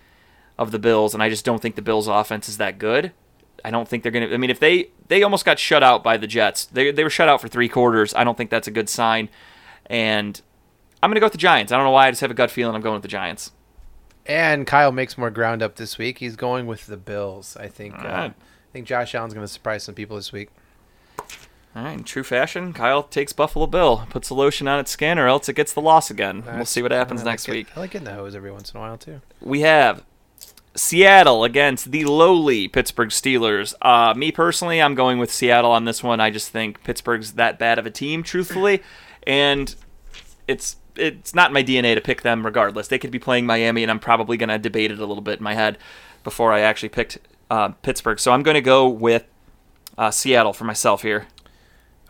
Speaker 1: of the Bills, and I just don't think the Bills' offense is that good. I don't think they're going to. I mean, if they they almost got shut out by the Jets, they they were shut out for three quarters. I don't think that's a good sign. And I'm going to go with the Giants. I don't know why. I just have a gut feeling I'm going with the Giants.
Speaker 2: And Kyle makes more ground up this week. He's going with the Bills. I think. Uh, I think Josh Allen's going to surprise some people this week.
Speaker 1: All right, in true fashion, Kyle takes Buffalo Bill, puts the lotion on its skin, or else it gets the loss again. we'll see what happens
Speaker 2: like
Speaker 1: next
Speaker 2: it-
Speaker 1: week.
Speaker 2: I like getting the hose every once in a while too.
Speaker 1: We have Seattle against the lowly Pittsburgh Steelers. Uh, me personally, I'm going with Seattle on this one. I just think Pittsburgh's that bad of a team, truthfully, and it's it's not my DNA to pick them regardless. They could be playing Miami, and I'm probably going to debate it a little bit in my head before I actually picked uh, Pittsburgh. So I'm going to go with uh, Seattle for myself here.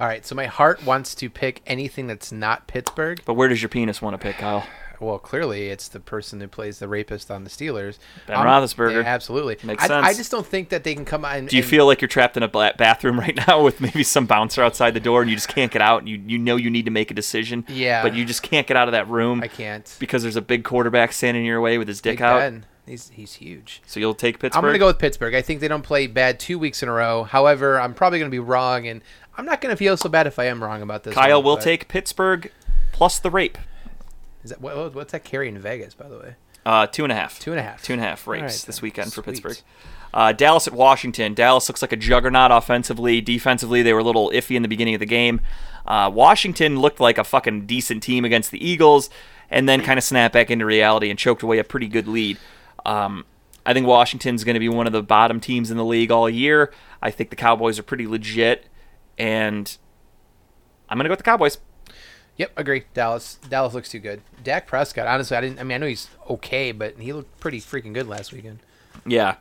Speaker 2: All right, so my heart wants to pick anything that's not Pittsburgh.
Speaker 1: But where does your penis want to pick, Kyle?
Speaker 2: Well, clearly it's the person who plays the rapist on the Steelers.
Speaker 1: Ben um, Roethlisberger.
Speaker 2: yeah, absolutely.
Speaker 1: Makes
Speaker 2: I,
Speaker 1: sense.
Speaker 2: I just don't think that they can come on.
Speaker 1: Do you
Speaker 2: and-
Speaker 1: feel like you're trapped in a ba- bathroom right now with maybe some bouncer outside the door and you just can't get out and you, you know you need to make a decision?
Speaker 2: Yeah.
Speaker 1: But you just can't get out of that room
Speaker 2: I can't.
Speaker 1: because there's a big quarterback standing in your way with his dick
Speaker 2: Big
Speaker 1: out.
Speaker 2: Ben. He's he's huge.
Speaker 1: So you'll take Pittsburgh?
Speaker 2: I'm going to go with Pittsburgh. I think they don't play bad two weeks in a row. However, I'm probably going to be wrong, and I'm not going to feel so bad if I am wrong about this.
Speaker 1: Kyle
Speaker 2: one,
Speaker 1: will
Speaker 2: but-
Speaker 1: take Pittsburgh plus the rape.
Speaker 2: Is that what, what's that carry in Vegas, by the way?
Speaker 1: Uh, two and a half.
Speaker 2: Two and a half.
Speaker 1: Two and a half rapes
Speaker 2: right,
Speaker 1: this weekend for Pittsburgh. Uh, Dallas at Washington. Dallas looks like a juggernaut offensively. Defensively, they were a little iffy in the beginning of the game. Uh, Washington looked like a fucking decent team against the Eagles, and then kind of snapped back into reality and choked away a pretty good lead. Um, I think Washington's going to be one of the bottom teams in the league all year. I think the Cowboys are pretty legit, and I'm going to go with the Cowboys.
Speaker 2: Yep, agree. Dallas. Dallas looks too good. Dak Prescott. Honestly, I didn't. I mean, I know he's okay, but he looked pretty freaking good last weekend.
Speaker 1: Yeah.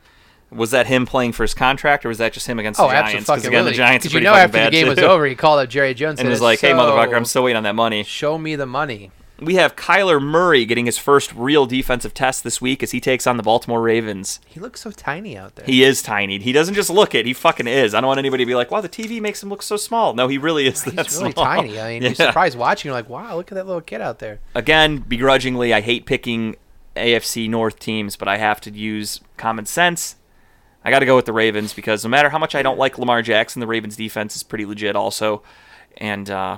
Speaker 1: Was that him playing for his contract, or was that just him against
Speaker 2: Oh,
Speaker 1: the Giants?
Speaker 2: absolutely.
Speaker 1: again, the Giants are
Speaker 2: you know, after the game was over, he called up Jerry Jones
Speaker 1: and
Speaker 2: said,
Speaker 1: was like, "Hey,
Speaker 2: "So,
Speaker 1: motherfucker, I'm still waiting on that money."
Speaker 2: Show me the money.
Speaker 1: We have Kyler Murray getting his first real defensive test this week as he takes on the Baltimore Ravens.
Speaker 2: He looks so tiny out there.
Speaker 1: He is tiny. He doesn't just look it; he fucking is. I don't want anybody to be like, "Wow, the TV makes him look so small." No, he really is
Speaker 2: He's
Speaker 1: that
Speaker 2: really
Speaker 1: small.
Speaker 2: tiny. I mean, you're surprised watching. You're like, wow, look at that little kid out there.
Speaker 1: Again, begrudgingly, I hate picking AFC North teams, but I have to use common sense. I got to go with the Ravens because no matter how much I don't like Lamar Jackson, the Ravens defense is pretty legit also. And uh,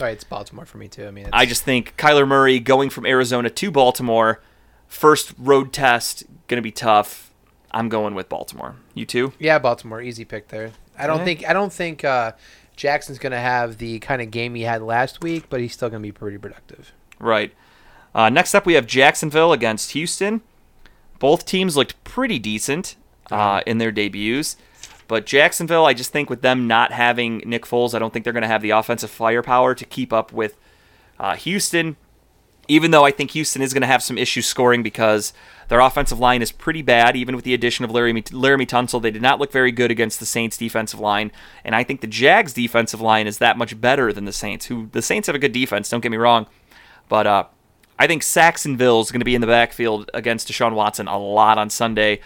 Speaker 2: All right, it's Baltimore for me too. I mean, it's,
Speaker 1: I just think Kyler Murray going from Arizona to Baltimore, first road test, going to be tough. I'm going with Baltimore. You too?
Speaker 2: yeah, Baltimore, easy pick there. I don't think I don't think uh, Jackson's gonna have the kind of game he had last week, but he's still gonna be pretty productive.
Speaker 1: Right. Uh, next up, we have Jacksonville against Houston. Both teams looked pretty decent uh, in their debuts. But Jacksonville, I just think with them not having Nick Foles, I don't think they're going to have the offensive firepower to keep up with uh, Houston. Even though I think Houston is going to have some issues scoring because their offensive line is pretty bad, even with the addition of Laremy, Laremy Tunsil. They did not look very good against the Saints' defensive line. And I think the Jags' defensive line is that much better than the Saints, who the Saints have a good defense, don't get me wrong. But uh, I think Jacksonville is going to be in the backfield against Deshaun Watson a lot on Sunday,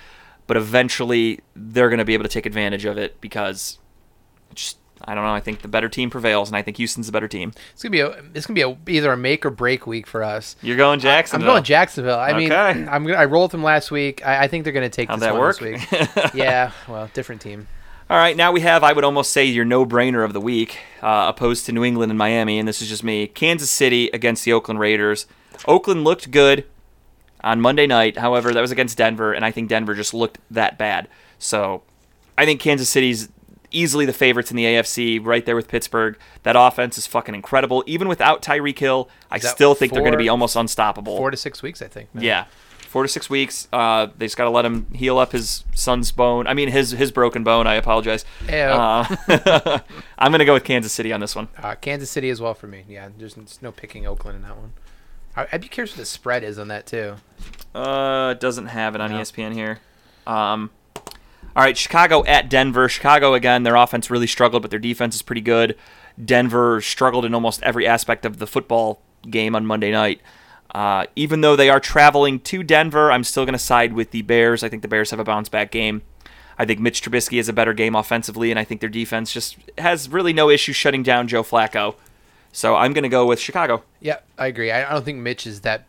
Speaker 1: but eventually they're going to be able to take advantage of it because just I don't know. I think the better team prevails, and I think Houston's the better team.
Speaker 2: It's gonna be a it's gonna be a, either a make or break week for us.
Speaker 1: You're going Jacksonville.
Speaker 2: I'm going Jacksonville. I mean,
Speaker 1: Okay.
Speaker 2: I'm gonna, I rolled them last week. I, I think they're gonna take
Speaker 1: How'd
Speaker 2: this
Speaker 1: that
Speaker 2: one
Speaker 1: work?
Speaker 2: this week. yeah, well, different team.
Speaker 1: All right, now we have I would almost say your no-brainer of the week, uh, opposed to New England and Miami, and this is just me. Kansas City against the Oakland Raiders. Oakland looked good. On Monday night. However, that was against Denver, and I think Denver just looked that bad. So I think Kansas City's easily the favorites in the AFC, right there with Pittsburgh. That offense is fucking incredible. Even without Tyreek Hill, I still think they're going to be almost unstoppable.
Speaker 2: Four to six weeks, I think. man.
Speaker 1: Yeah, four to six weeks. Uh, they just got to let him heal up his son's bone. I mean, his his broken bone. I apologize. Uh, I'm gonna go with Kansas City on this one.
Speaker 2: Uh, Kansas City as well for me. Yeah, there's, there's no picking Oakland in that one. I- I'd be curious what the spread is on that too.
Speaker 1: Uh, it doesn't have it on
Speaker 2: No.
Speaker 1: ESPN here. Um, all right, Chicago at Denver. Chicago again. Their offense really struggled, but their defense is pretty good. Denver struggled in almost every aspect of the football game on Monday night. Uh, even though they are traveling to Denver, I'm still going to side with the Bears. I think the Bears have a bounce back game. I think Mitch Trubisky has a better game offensively, and I think their defense just has really no issue shutting down Joe Flacco. So I'm going to go with Chicago.
Speaker 2: Yeah, I agree. I, I don't think Mitch is that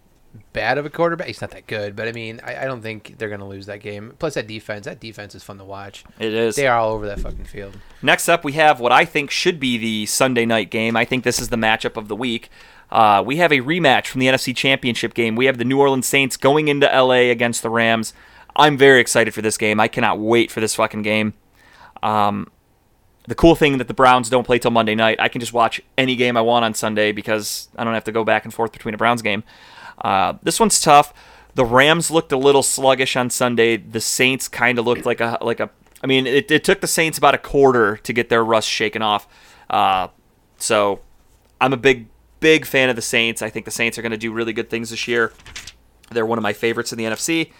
Speaker 2: bad of a quarterback. He's not that good, but I mean, I, I don't think they're going to lose that game. Plus, that defense, that defense is fun to watch.
Speaker 1: It is.
Speaker 2: They are all over that fucking field.
Speaker 1: Next up, we have what I think should be the Sunday night game. I think this is the matchup of the week. Uh, we have a rematch from the NFC Championship game. We have the New Orleans Saints going into LA against the Rams. I'm very excited for this game. I cannot wait for this fucking game. Um, the cool thing that the Browns don't play till Monday night. I can just watch any game I want on Sunday because I don't have to go back and forth between a Browns game. Uh, this one's tough. The Rams looked a little sluggish on Sunday. The Saints kind of looked like a like a. I mean, it, it took the Saints about a quarter to get their rust shaken off. Uh, so, I'm a big big fan of the Saints. I think the Saints are going to do really good things this year. They're one of my favorites in the NFC.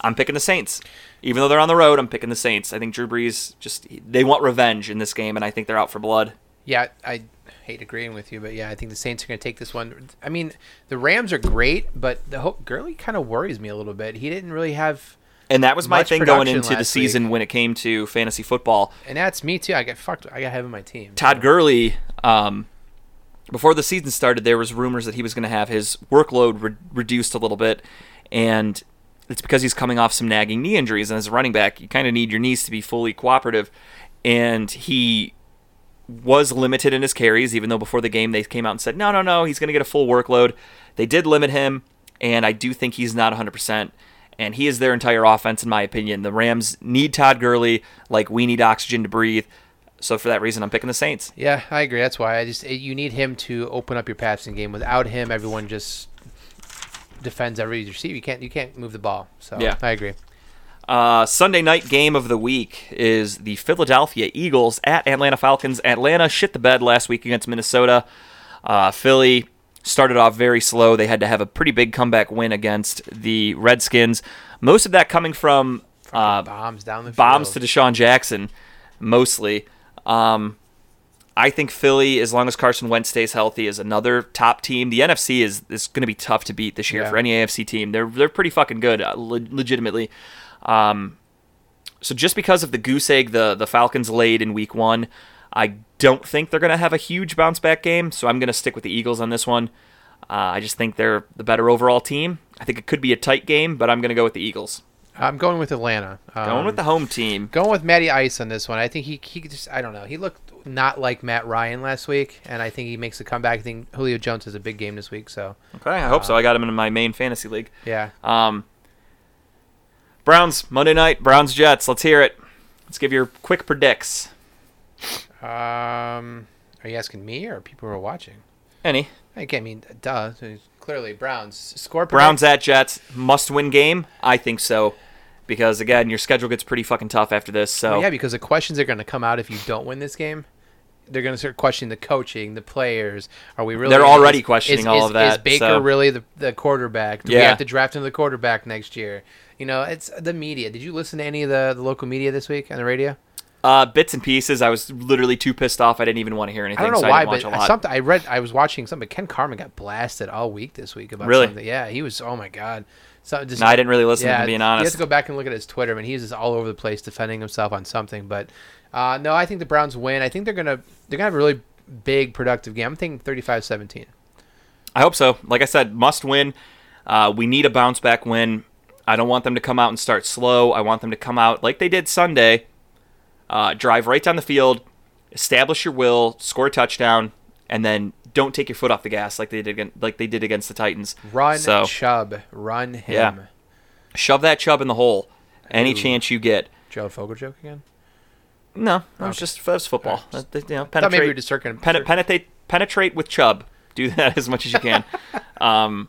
Speaker 1: I'm picking the Saints. Even though they're on the road, I'm picking the Saints. I think Drew Brees just they want revenge in this game, and I think they're out for blood.
Speaker 2: Yeah, I hate agreeing with you, but yeah, I think the Saints are going to take this one. I mean, the Rams are great, but the whole Gurley kind of worries me a little bit. He didn't really have,
Speaker 1: And that was my thing going into the season when it came to fantasy football.
Speaker 2: and that's me too. I get fucked. I got to have him on my team.
Speaker 1: Todd Gurley, um, before the season started, there was rumors that he was going to have his workload re- reduced a little bit, and it's because he's coming off some nagging knee injuries. And as a running back, you kind of need your knees to be fully cooperative, and he was limited in his carries. Even though before the game they came out and said, no, no, no, he's going to get a full workload. They did limit him, and I do think he's not 100 percent. And he is their entire offense, in my opinion. The Rams need Todd Gurley like we need oxygen to breathe. So for that reason, I'm picking the Saints.
Speaker 2: Yeah, I agree. That's why I just you need him to open up your passing game. Without him, everyone just defends every receiver. You can't you can't move the ball. So
Speaker 1: Yeah.
Speaker 2: I agree.
Speaker 1: Uh, Sunday night game of the week is the Philadelphia Eagles at Atlanta Falcons. Atlanta shit the bed last week against Minnesota. Uh, Philly started off very slow. They had to have a pretty big comeback win against the Redskins. Most of that coming from uh,
Speaker 2: bombs down the
Speaker 1: bombs to. DeSean Jackson, mostly. Um, I think Philly, as long as Carson Wentz stays healthy, is another top team. The NFC is is going to be tough to beat this year
Speaker 2: Yeah.
Speaker 1: for any AFC team. They're they're pretty fucking good, uh, le- legitimately. Um, so just because of the goose egg the the Falcons laid in Week One, I don't think they're going to have a huge bounce back game. So I'm going to stick with the Eagles on this one. Uh, I just think they're the better overall team. I think it could be a tight game, but I'm going to go with the Eagles.
Speaker 2: I'm going with Atlanta. Um,
Speaker 1: Going with the home team.
Speaker 2: Going with Matty Ice on this one. I think he he just I don't know. He looked not like Matt Ryan last week, and I think he makes a comeback. I think Julio Jones has a big game this week. So
Speaker 1: Okay, I hope so. I got him in my main fantasy league.
Speaker 2: yeah,
Speaker 1: Um, Browns Monday night. Browns Jets. Let's hear it. Let's give your quick predicts.
Speaker 2: um, are you asking me or people who are watching?
Speaker 1: Any
Speaker 2: I can't mean duh. Clearly Browns score. predict-
Speaker 1: Browns at Jets must win game? I think so, because again, your schedule gets pretty fucking tough after this. So
Speaker 2: Well, yeah, because the questions are going to come out if you don't win this game. They're going to start questioning the coaching, the players. Are we really?
Speaker 1: They're already
Speaker 2: is-
Speaker 1: questioning
Speaker 2: is-
Speaker 1: all
Speaker 2: is-
Speaker 1: of that,
Speaker 2: Is Baker
Speaker 1: so-
Speaker 2: really the, the quarterback? Do we have to draft another quarterback next year? You know, it's the media. Did you listen to any of the, the local media this week on the radio?
Speaker 1: Uh, bits and pieces. I was literally too pissed off. I didn't even want to hear anything.
Speaker 2: I don't know
Speaker 1: so
Speaker 2: why,
Speaker 1: I
Speaker 2: but something I read. I was watching something. Ken Carman got blasted all week this week about
Speaker 1: Really?
Speaker 2: something. Yeah, he was. Oh my god. So just
Speaker 1: No, I didn't really listen.
Speaker 2: yeah,
Speaker 1: to being honest.
Speaker 2: You have to go back and look at his Twitter. I mean, he's just all over the place defending himself on something. But uh, no, I think the Browns win. I think they're gonna they're gonna have a really big productive game. I'm thinking 35-17.
Speaker 1: I hope so. Like I said, must win. Uh, we need a bounce back win. I don't want them to come out and start slow. I want them to come out like they did Sunday, uh, drive right down the field, establish your will, score a touchdown, and then don't take your foot off the gas like they did against, like they did against the Titans.
Speaker 2: Run
Speaker 1: So-
Speaker 2: Chubb. Run him.
Speaker 1: Yeah. Shove that chub in the hole any
Speaker 2: Ooh.
Speaker 1: chance you get.
Speaker 2: Gerald Fogel joke again?
Speaker 1: No, that was just that was football.
Speaker 2: Alright.
Speaker 1: That- you know,
Speaker 2: thought maybe we
Speaker 1: penetrate,
Speaker 2: just
Speaker 1: pen- penetrate, penetrate with chub. Do that as much as you can. um,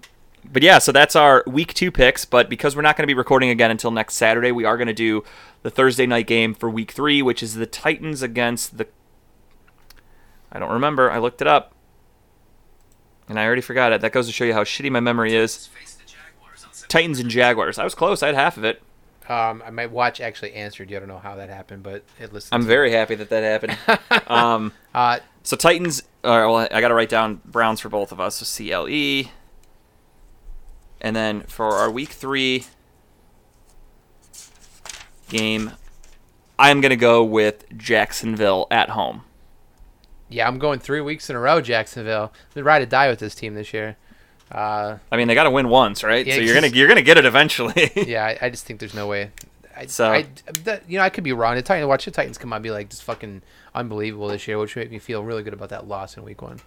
Speaker 1: but yeah, so that's our week two picks. But because we're not going to be recording again until next Saturday, we are going to do the Thursday night game for week three, which is the Titans against the. I don't remember. I looked it up, and I already forgot it. That goes to show you how shitty my memory is. Titans and Jaguars. I was close. I had half of it.
Speaker 2: Um, I might watch actually answered. You don't know how that happened, but it listens.
Speaker 1: I'm very happy that that happened. um,
Speaker 2: Uh,
Speaker 1: so Titans. All right, well, I got to write down Browns for both of us. So CLE, and then for our week three game, I'm gonna go with Jacksonville at home.
Speaker 2: yeah, I'm going three weeks in a row. Jacksonville. The ride or die with this team this year. Uh,
Speaker 1: I mean, they got to win once, right?
Speaker 2: Yeah,
Speaker 1: so you're gonna you're gonna get it eventually.
Speaker 2: yeah, I, I just think there's no way. I,
Speaker 1: So-
Speaker 2: I, that, you know, I could be wrong. The Titans, watch the Titans come out and be like just fucking unbelievable this year, which would make me feel really good about that loss in week one.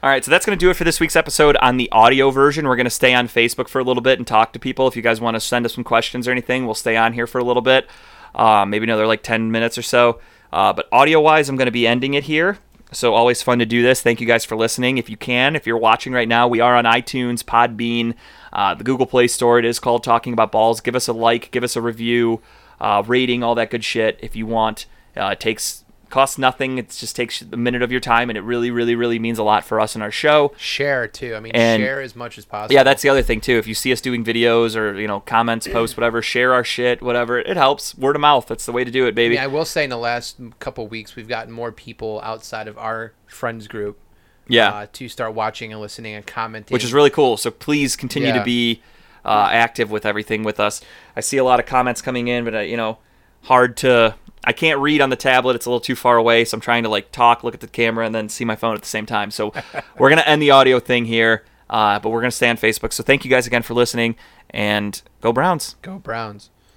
Speaker 1: All right, so that's going to do it for this week's episode on the audio version. We're going to stay on Facebook for a little bit and talk to people. If you guys want to send us some questions or anything, we'll stay on here for a little bit, uh, maybe another like 10 minutes or so. Uh, but audio wise, I'm going to be ending it here. So always fun to do this. Thank you guys for listening. If you can, if you're watching right now, we are on iTunes, Podbean, uh, the Google Play Store. It is called Talking About Balls. Give us a like, give us a review, uh, rating, all that good shit if you want. Uh, it takes costs nothing. It just takes a minute of your time, and it really, really, really means a lot for us and our show.
Speaker 2: Share too. I mean,
Speaker 1: And-
Speaker 2: share as much as possible.
Speaker 1: Yeah, that's the other thing too. If you see us doing videos or you know comments, posts, whatever, share our shit, whatever. It helps. Word of mouth. That's the way to do it,
Speaker 2: I,
Speaker 1: baby.
Speaker 2: mean, I will say in the last couple weeks, we've gotten more people outside of our friends group
Speaker 1: yeah,
Speaker 2: uh, to start watching and listening and commenting.
Speaker 1: which is really cool. So please continue to be uh, active with everything with us. I see a lot of comments coming in, but uh, you know, hard to. I can't read on the tablet. It's a little too far away, so I'm trying to like talk, look at the camera, and then see my phone at the same time. So we're gonna end the audio thing here, uh, but we're gonna stay on Facebook. So thank you guys again for listening, and go Browns.
Speaker 2: go Browns.